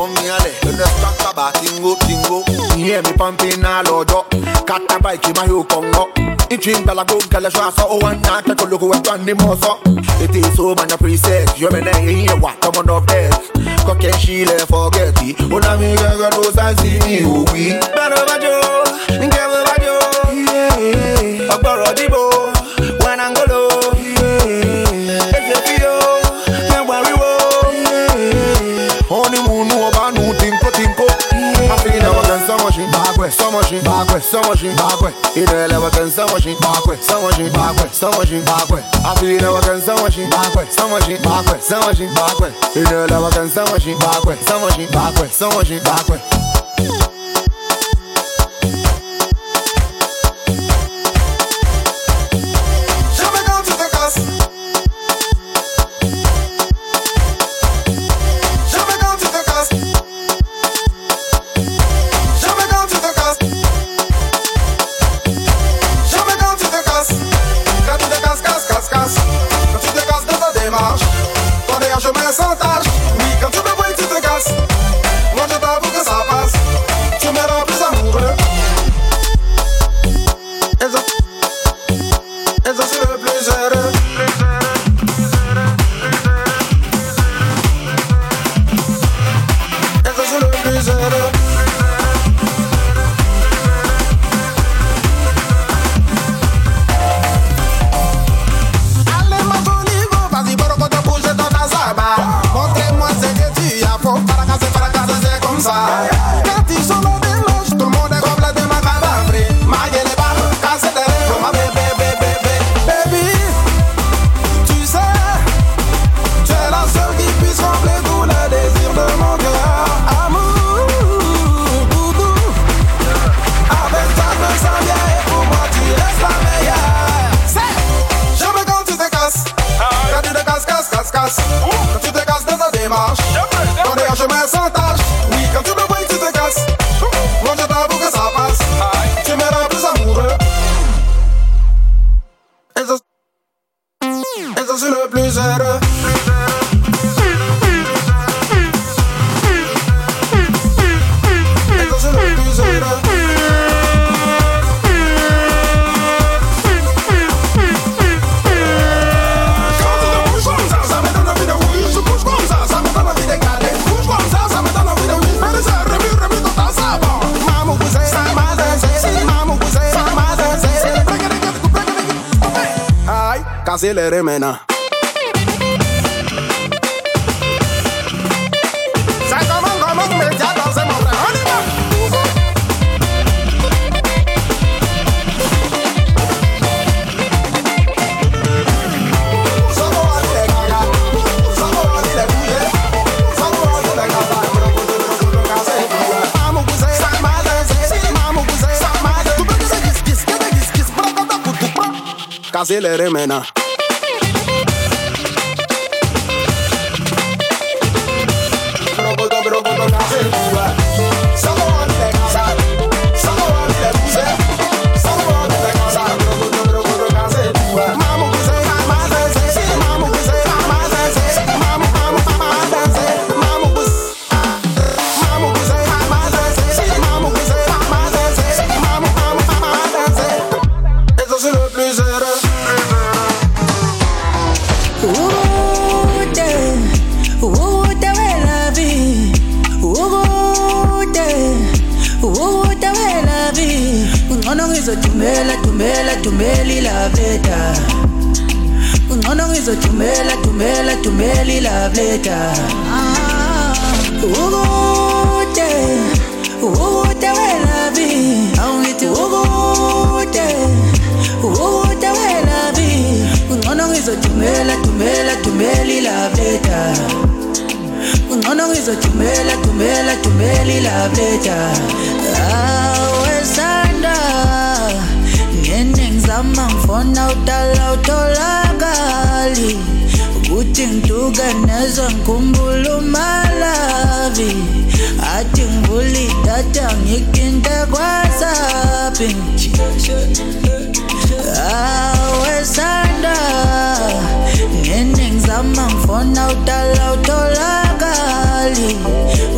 Ole, mommy, ale, mommy, ale. And the stack about tingo, tingo. hear me pumping all over. Cat a bike in my heel congo. It dream bella go kala shwa so one night take a look at one the moso. It is so man a preset. You me name here what come on of death. Cock and she forget it. Here, girl, no sign see me who we. Better about you, and get about you. Yeah, ọgbọrọ dìbò, bàákwẹ̀ sọ́mọ̀ṣin, bàákwẹ̀ sọ́mọ̀ṣin, bàákwẹ̀. Ìdè ẹlẹ́wọ̀ kan sọ́mọ̀ṣin, bàákwẹ̀ sọ́mọ̀ṣin, bàákwẹ̀ sọ́mọ̀ṣin, bàákwẹ̀. Àfihàn àwọn kan sọ́mọ̀ṣin, bàákwẹ̀ sọ́mọ̀ṣin, bàákwẹ̀ sọ́mọ̀ṣin, bàákwẹ̀. Ìdè ẹlẹ́wọ̀ kan sọ́mọ̀ṣin, bàákwẹ̀ sọ́mọ̀ṣin, bàákwẹ̀ sọ́mọ̀ṣin, bàákwẹ̀. sentar Les reins maintenant. love letter. Ungcono ngizothumela thumela thumela i-love letter. Ukude Ukude welabi. Awungithi ukude Ukude welabi. Ungcono ngizothumela thumela thumela i-love letter. Ungcono ngizothumela thumela thumela i-love letter. Awesanda Ngendenge ngifona udala utholakali. Ukuthi ngiduke nezwe ngikhumbula umalavi. Athi ngivula idatha ngikinte kwasapi. Awe sanda, ngene ngizama ngifona udala utholakali.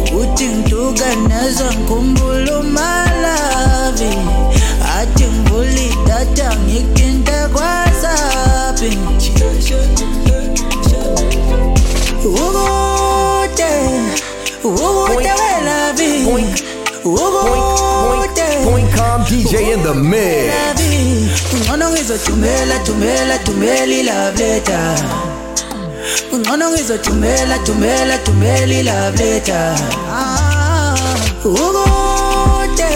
Ukuthi ngiduke nezwe ngikhumbula umalavi. Point, com DJ in the mix. la vie Ungcono ngizothumela thumela thumela ilove letter. Ungcono ngizothumela thumela thumela ilove letter. Ah, Ukude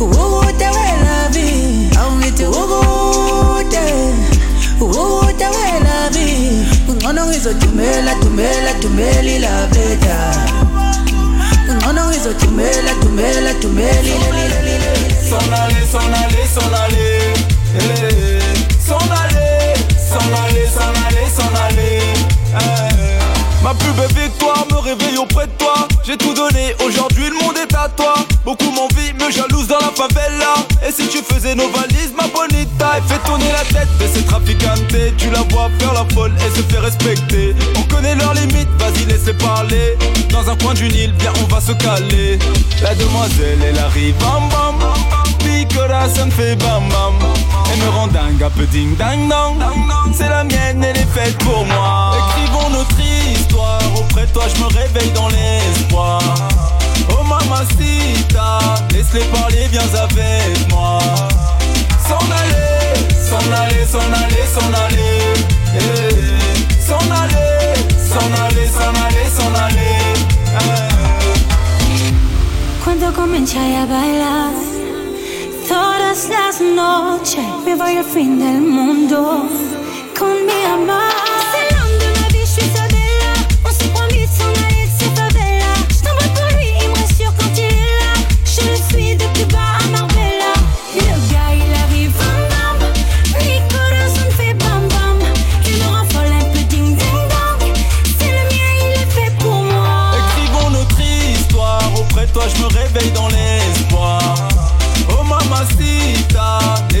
Ukude welavi Awungithi ukude Ukude welavi Ungcono ngizothumela thumela thumela ilove letter. Ungcono ngizothumela thumela thumela ilove letter S'en aller, s'en aller, s'en aller. Eh, S'en aller, s'en aller, s'en aller, s'en aller. Ma plus belle victoire me réveille auprès de toi. J'ai tout donné, aujourd'hui le monde est à toi. Beaucoup m'envient, me jalousent dans la favela. Et si tu faisais nos valises, ma bonita, et fait tourner la tête de ces traficantes. Tu la vois faire la folle et se fait respecter. On connaît leurs limites, vas-y, laisse-les parler. Dans un coin du Nil, bien on va se caler. La demoiselle, elle arrive, bam bam. Picola, ça me fait bam bam. Elle me rend dingue, un peu ding dang dang. C'est la mienne, elle est faite pour moi. Écrivons notre histoire. Auprès de toi, je me réveille dans l'espoir. Oh mamacita, laisse-les parler, viens avec moi. S'en aller, s'en aller, s'en aller, s'en aller. Eh, S'en aller, s'en aller, s'en aller, s'en aller. Eh. Cuando comencé a bailar, todas las noches me voy al fin del mundo con mi amor.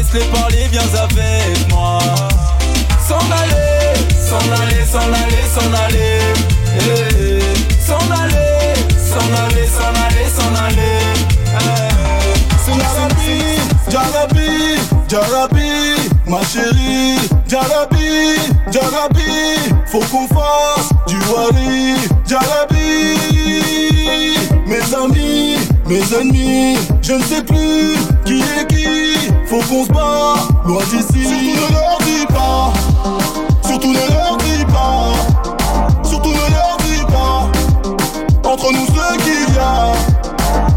Laisse-les parler, viens avec moi. S'en aller, s'en aller, s'en aller, s'en aller. Eh, S'en aller, s'en aller, s'en aller, s'en aller. Eh. C'est Jarabi, Jarabi, Jarabi, ma chérie, Jarabi, Jarabi, faut qu'on fasse du wari, Jarabi. Mes amis, mes ennemis, je ne sais plus qui est qui, faut qu'on se bat, loin d'ici. Surtout ne leur dis pas, surtout ne leur dis pas, surtout ne leur dis pas, entre nous ce qu'il y a,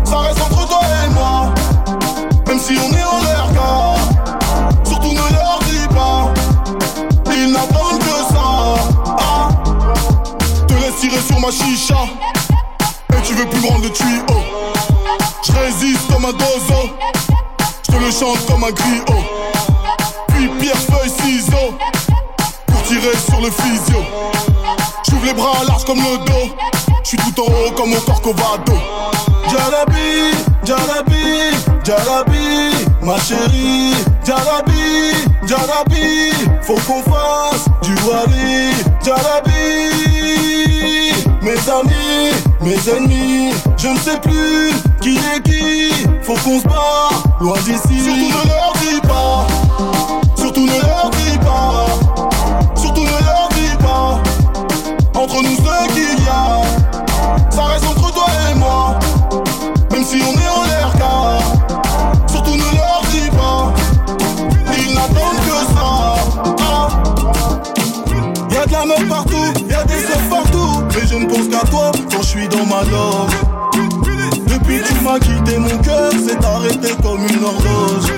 ça reste entre toi et moi. Même si on est en l'air car Surtout ne leur dis pas. Ils n'attendent que ça. Ah. Te laisse tirer sur ma chicha. Et tu veux plus me rendre le tuyau. Je résiste comme un dozo le chante comme un griot. Puis pierre, feuille, ciseaux Pour tirer sur le physio. J'ouvre les bras larges comme le dos. Je suis tout en haut comme mon corcovado. Jalabi, Jalabi, Jalabi, ma chérie, Jalabi, Jalabi, faut qu'on fasse du wali, Jalabi. Mes amis, mes ennemis, je ne sais plus qui est qui, faut qu'on se bat, loin d'ici. Surtout ne leur dis pas, surtout ne leur dis pas, surtout ne leur dis pas, entre nous ce qu'il y a, ça reste entre toi et moi. Même si on est en l'air car. Surtout ne leur dis pas. Ils n'attendent que ça. Ah. Y'a de la meuf partout, y'a des œufs partout. Mais je ne pense qu'à toi je suis dans ma loge. Depuis tu m'as quitté mon cœur s'est arrêté comme une horloge.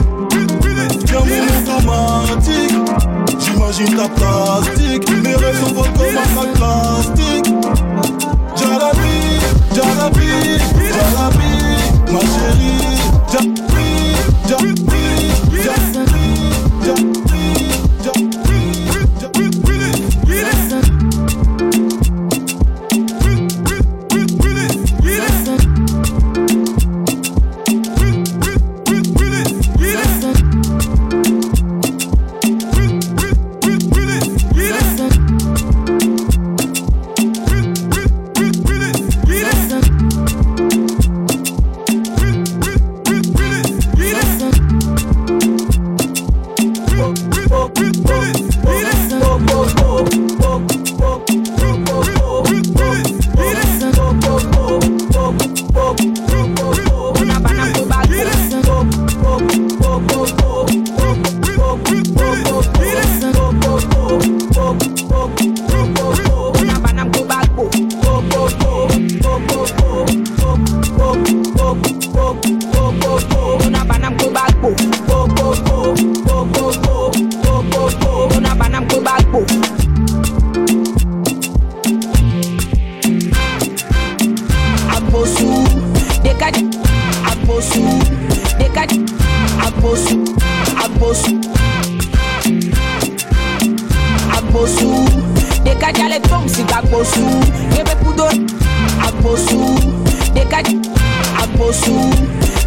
Mon automatique. J'imagine ta plastique. Mes rêves sont comme un sac plastique. Jalabi, Jalabi, Jalabi, ma chérie, Jalabi, Jalabi, Dekadi ale tom si agbosu. Yebe kudo. Agbosu. Dekadi. Agbosu.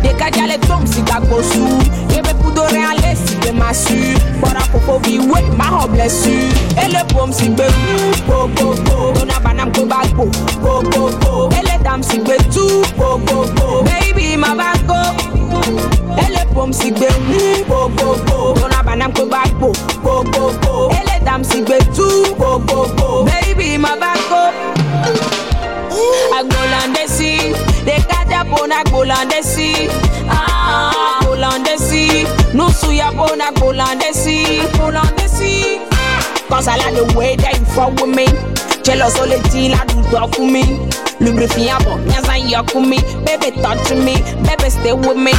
Dekadi ale tom si agbosu. Yebe kudo re ale si de masu. Bora popo vi we ma ho blessu. Ele pom si gbe go go go. Dona banam ko bagbo. Go go go. Ele dam si gbe tu. Go go go. Baby ma bago. Ele pom si gbe go go go. Dona banam ko bagbo. Go go go. Ele dam si gbe tu. Go go go. Baby ma bago. Agbolandesi, de kaja bona agbolandesi. Ah, agbolandesi, nusu ya bona agbolandesi, agbolandesi. Cause I like the way that you fuck with me. Jealous all the deal I do talk with me. Lubricant bon, yes I yuck with me. Baby touch me, baby stay with me.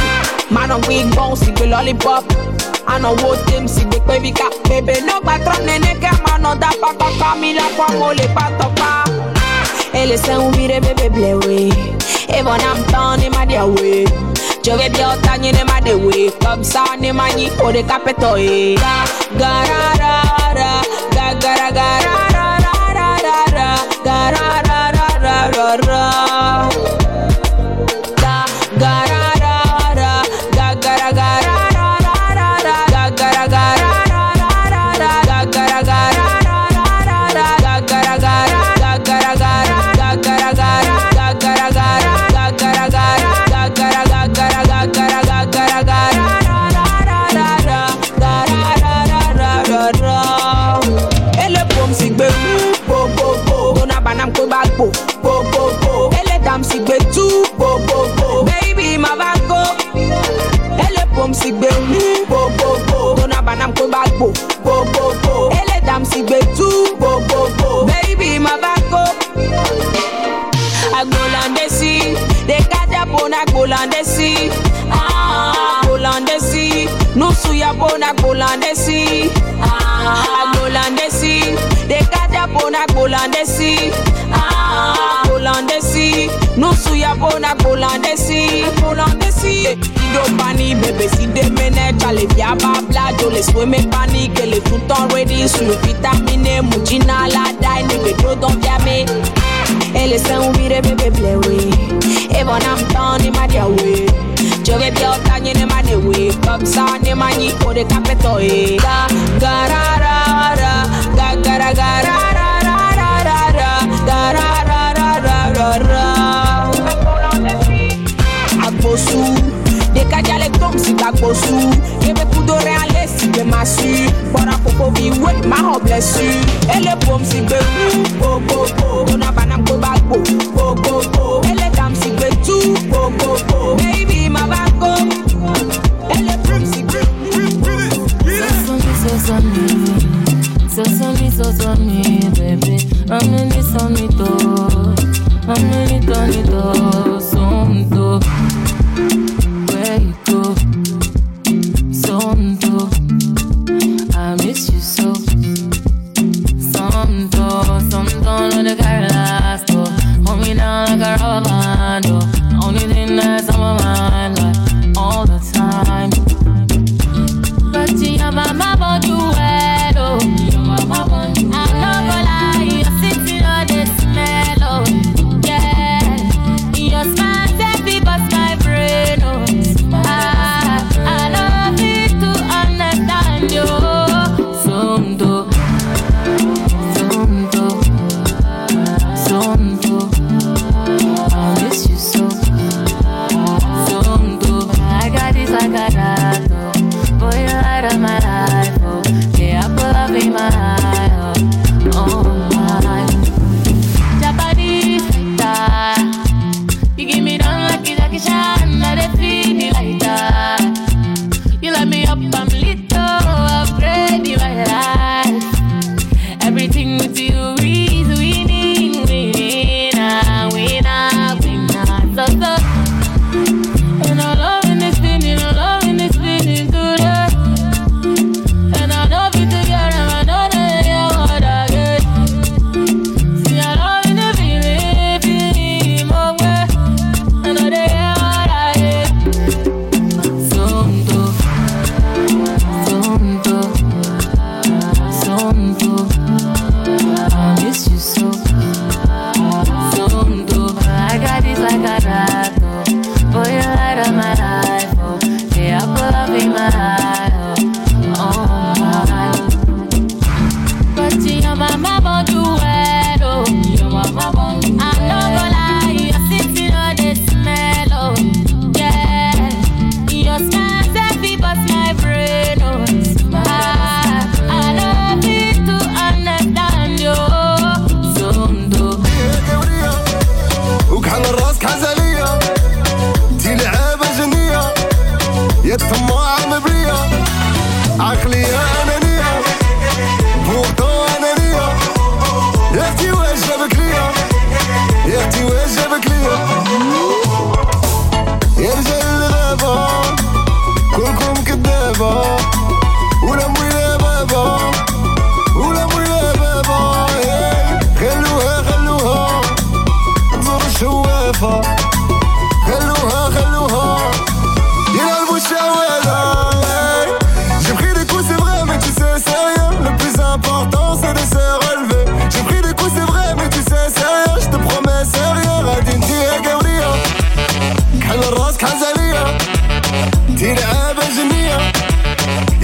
Man on wig bone, see the lollipop. I know what them see the baby no patron nene que mano da pa pa pa mi la pa mo le pa topa. Ele se un vire bebe blewe Et bon am tan ne ma dia we vais bien tagner ne ma de we Comme ça ne ma ni ko de capeto e Ga ga ra ra ra. Ga ga ra ga ra ra ra ra ra ra. Ga ra ra ra Nusu ya bona agbolandesi Ah agbolandesi De kaja bona agbolandesi Ah agbolandesi Nusu ya bona agbolandesi Agbolandesi Ido pani bébé si de mene Chale via babla Jo le sweme pani Que le tout en ready Sur le vitamine Mujina la dai Nigga do don via me. Ele se un vire bebe blewe. Et bon am tan ni ma dia Je vais bien ne we Comme ça ne ma ni ko de capeto e ra ra ra ra ra ra ra ra ra ra ra ra ra Agbosu De kaja le tom si agbosu Yebe kudo re ale si be masu Bora popo vi we ma ho blessu Ele pom si be go go go Dona banam ko bagbo go go go Ele dam si be tu go go go Baby So so me, so so me, so so me, baby. I'm in this on it all. I'm in it on it all. Sonto,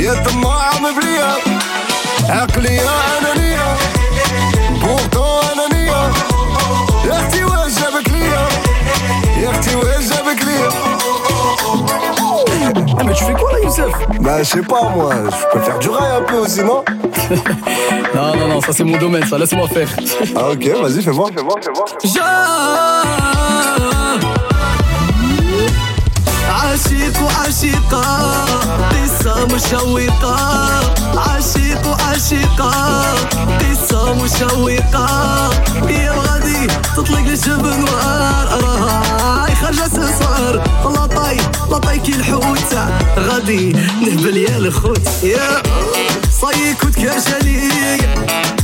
الطماع مبلية عقلية أنانية بورتو أنانية يا اختي واش جابك ليا يا اختي واش جابك ليا Ah, mais tu fais quoi là, Youssef Bah, je sais pas, moi, je peux faire du rail un peu aussi, non Non, non, non, ça c'est mon domaine, ça, laisse-moi faire. Ah, ok, vas-y, fais voir, fais voir, fais voir. عاشق وعشيقة قصة مشوقة. عاشق وعشيقة قصة مشوقة. يا غادي تطلق الجبن وراها خرجت صار لطاي لطاي كي الحوت. غادي نهبل يا الخوت. يا صايك وتكرشاني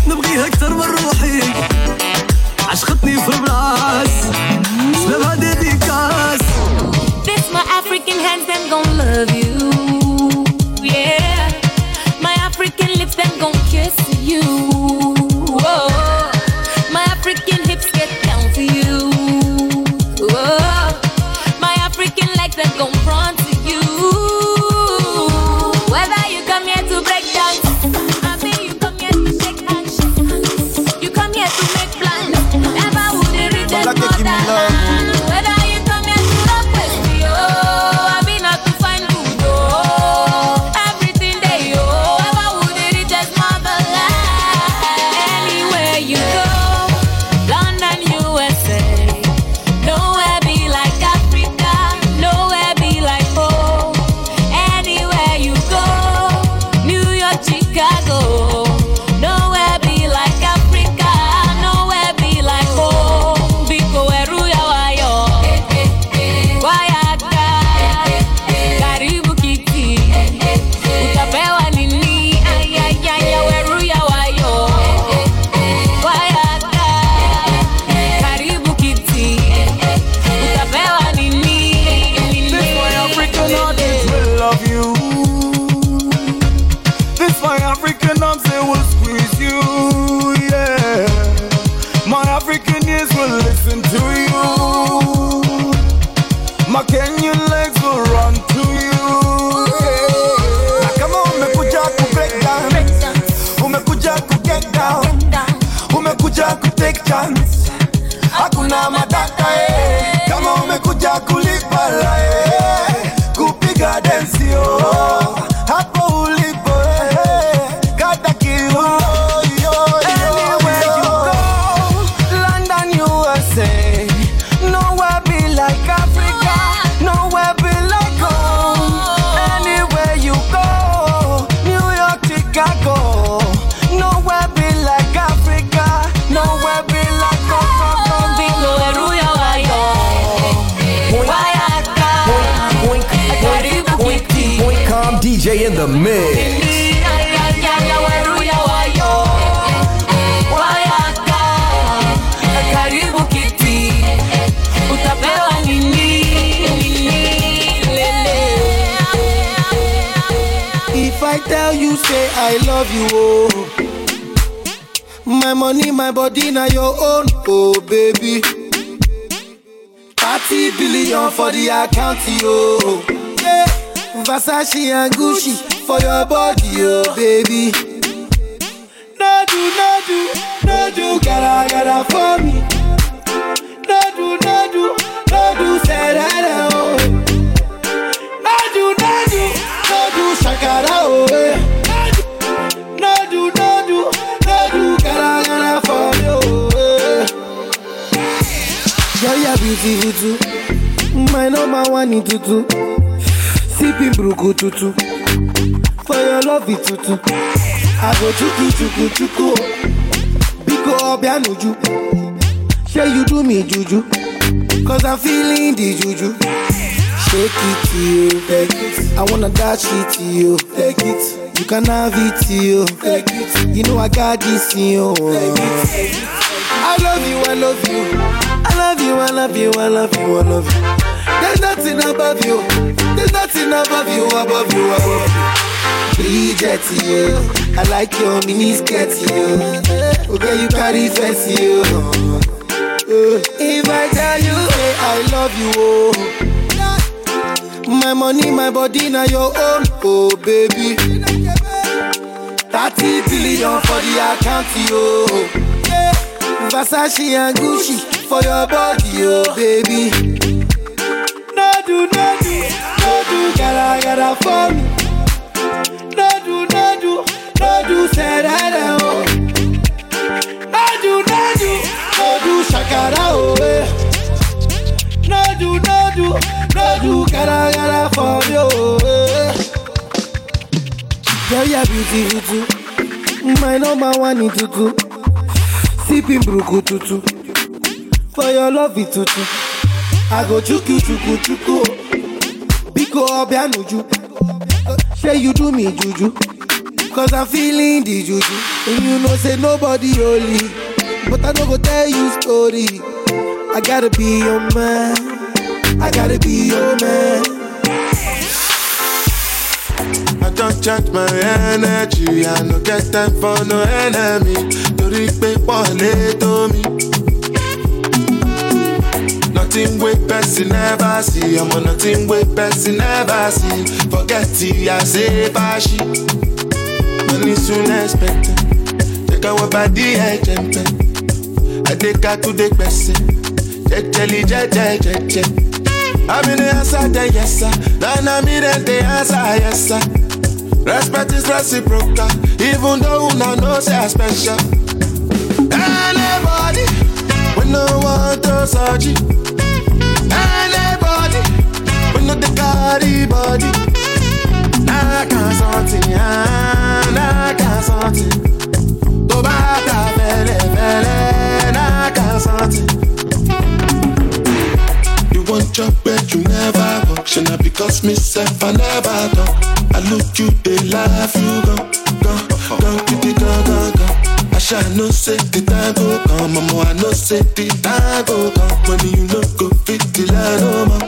نبغيها أكتر من روحي. عشقتني في البلاص. سببها ديديكاس This my African hands, them gon' love you. Yeah. My African lips, them gon' kiss you. DJ in the mix. If I tell you, say I love you, oh. My money, my body, now your own, oh baby. 30 billion for the account, yo. Versace and Gucci for your body, oh baby. No do, no do, no gotta, gotta for me. No do, no do, no oh. No do, no do, no do, shakara, oh. eh. No do, no do, no gotta, gotta. Girl, you're beautiful. My number one in tutu. Sipping bruku tutu. For your love it tutu. I go chuku chuku chuku. Biko obianuju. Say you do me juju. Cause I'm feeling the juju. Shake it to you. Take it. I wanna dash it to you. Take it. You can have it to you. Take it. You know I got this in you. Take it. I love you, I love you. I love you, I love you, I love you, I love you. There's nothing above you. There's nothing above you, above you, above you. Bridget, you. I like your mini skirt, you. Oh, okay, you carry fancy, you. If I tell you, hey, I love you, oh. My money, my body, now your own, oh baby. 30 billion for the account, yo. Versace and Gucci for your body, oh baby. Do, no do, no do, gotta, gotta for me. No do, no do, no do, say that, oh. No do, no do, no do, shakara, oh. No do, no do, no do, gotta, gotta for eh. Girl, you're beautiful. My number one in tutu. Sipping bruku tutu. For your love it tutu. I go chuku chuku chuku. Biko obianuju. Say you do me juju. Cause I'm feeling the juju. And you know say nobody holy. But I no go tell you story. I gotta be your man. I gotta be your man. I don't charge my energy. I no get time for no enemy. Torí pé wọ́n lé tó mi. Nothing wey person never see. I'm on nothing wey person never see. Forget it, I say bashi. Money soon expected. Take our body, I jump I take her to the person. Jejeli, jeje, jeje. I'm in the answer, then yes sir. Then I'm in the answer, yes sir. Respect is reciprocal, even though una know say I special. Anybody, we no want to search it. Anybody, we no the carry body. Nah, can't something, nah, can't something. To bata fele fele, nah, can't something. You want your bed, you never walk. Should not because myself, I never talk. I look you, they laugh, you go, go, go, I no say the time go come, mama, I no say the time go come. When you look go fit the line, no more.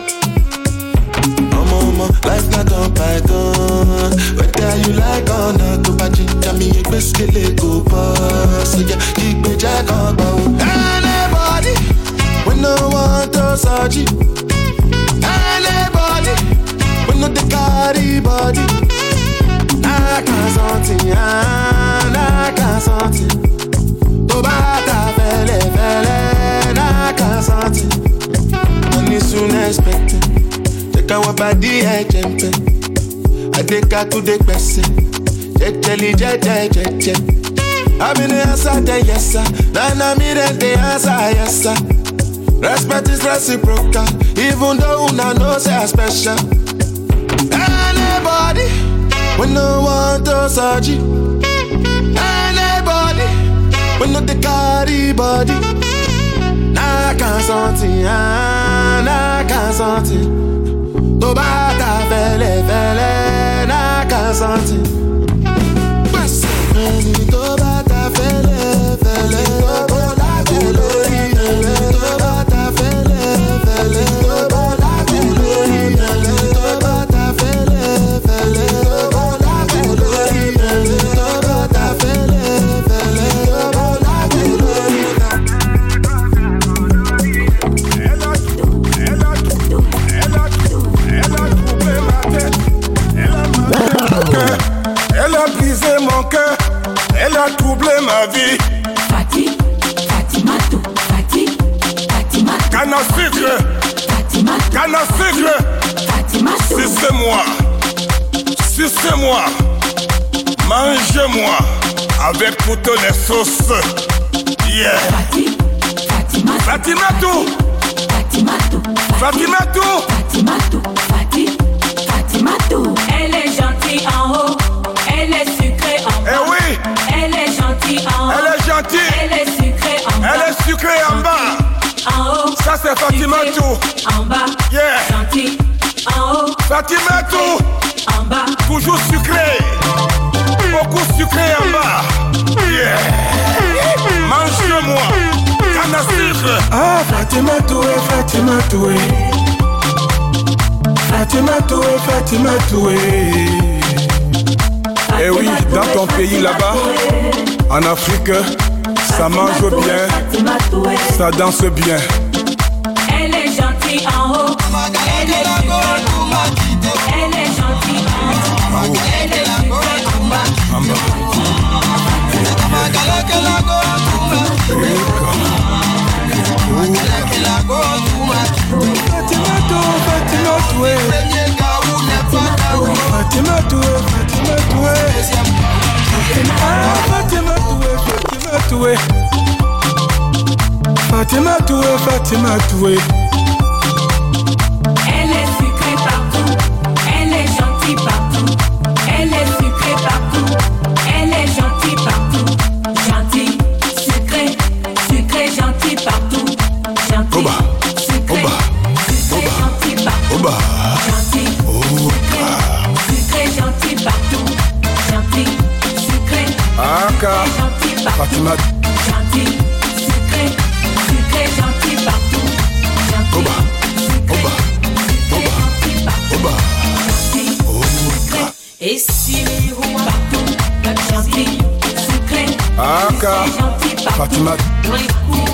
Mama, mama, life not on python. Whether you like or not, to buy ginger me a biscuit, go boss. So yeah, keep me jack on bow. Anybody, we no want to search. Anybody, we no the carry body. Nah, can't something, ah, nah, can't something. tó bá ta fẹ́lẹ́fẹ́lẹ́ náà kan santi. Money soon expected, check our body ẹ̀jẹ̀ ń pẹ́. Adéka tún dé pẹ̀sẹ̀, jẹjẹli jẹjẹjẹjẹ. Abi ni ansa de yẹsa, nana mi dẹ̀ dey ansa yẹsa. Respect is reciprocal, even though una know say I special. Anybody, we no want to surgery. No the carry body. Can't something, ah, can't something. To bata fele fele, nah, can't something. Ma vie. Fatih, Fatimato, Fatih, Fatimato. Canne à sucre, Fatimato, canne à sucre. Fatimato. Sucez-moi, sucez-moi, mangez-moi avec toutes les sauces. Yeah. Fatih, Fatimato. Fatimato, Fatimato, Fatimato. Fatimato, Ça c'est Fatimato. en bas, Yeah. En haut, Fatimato, en bas, toujours sucré. Beaucoup sucré en bas. Yeah. Mange-moi. Canne à sucre. Ah, Fatima Toué, Fatima Toué. Fatima Toué, Fatima Toué. Eh oui, dans ton pays là-bas, en Afrique, ça mange bien, ça danse bien. gentille en haut. Elle est super. Elle est gentille en haut. Elle est super en bas. Fatima Fatima Toué Fatima Toué Fatima Toué Fatima Toué Fatima Toué Fatima Toué Fatima Toué Fatima. Gentil, sucré, sucré, gentil partout. Gentil, Oba. Sucré, Oba. Sucré, gentil partout. Oba. Gentil, sucré, et si partout. Gentil, sucré, Aka. gentil partout. Fatima.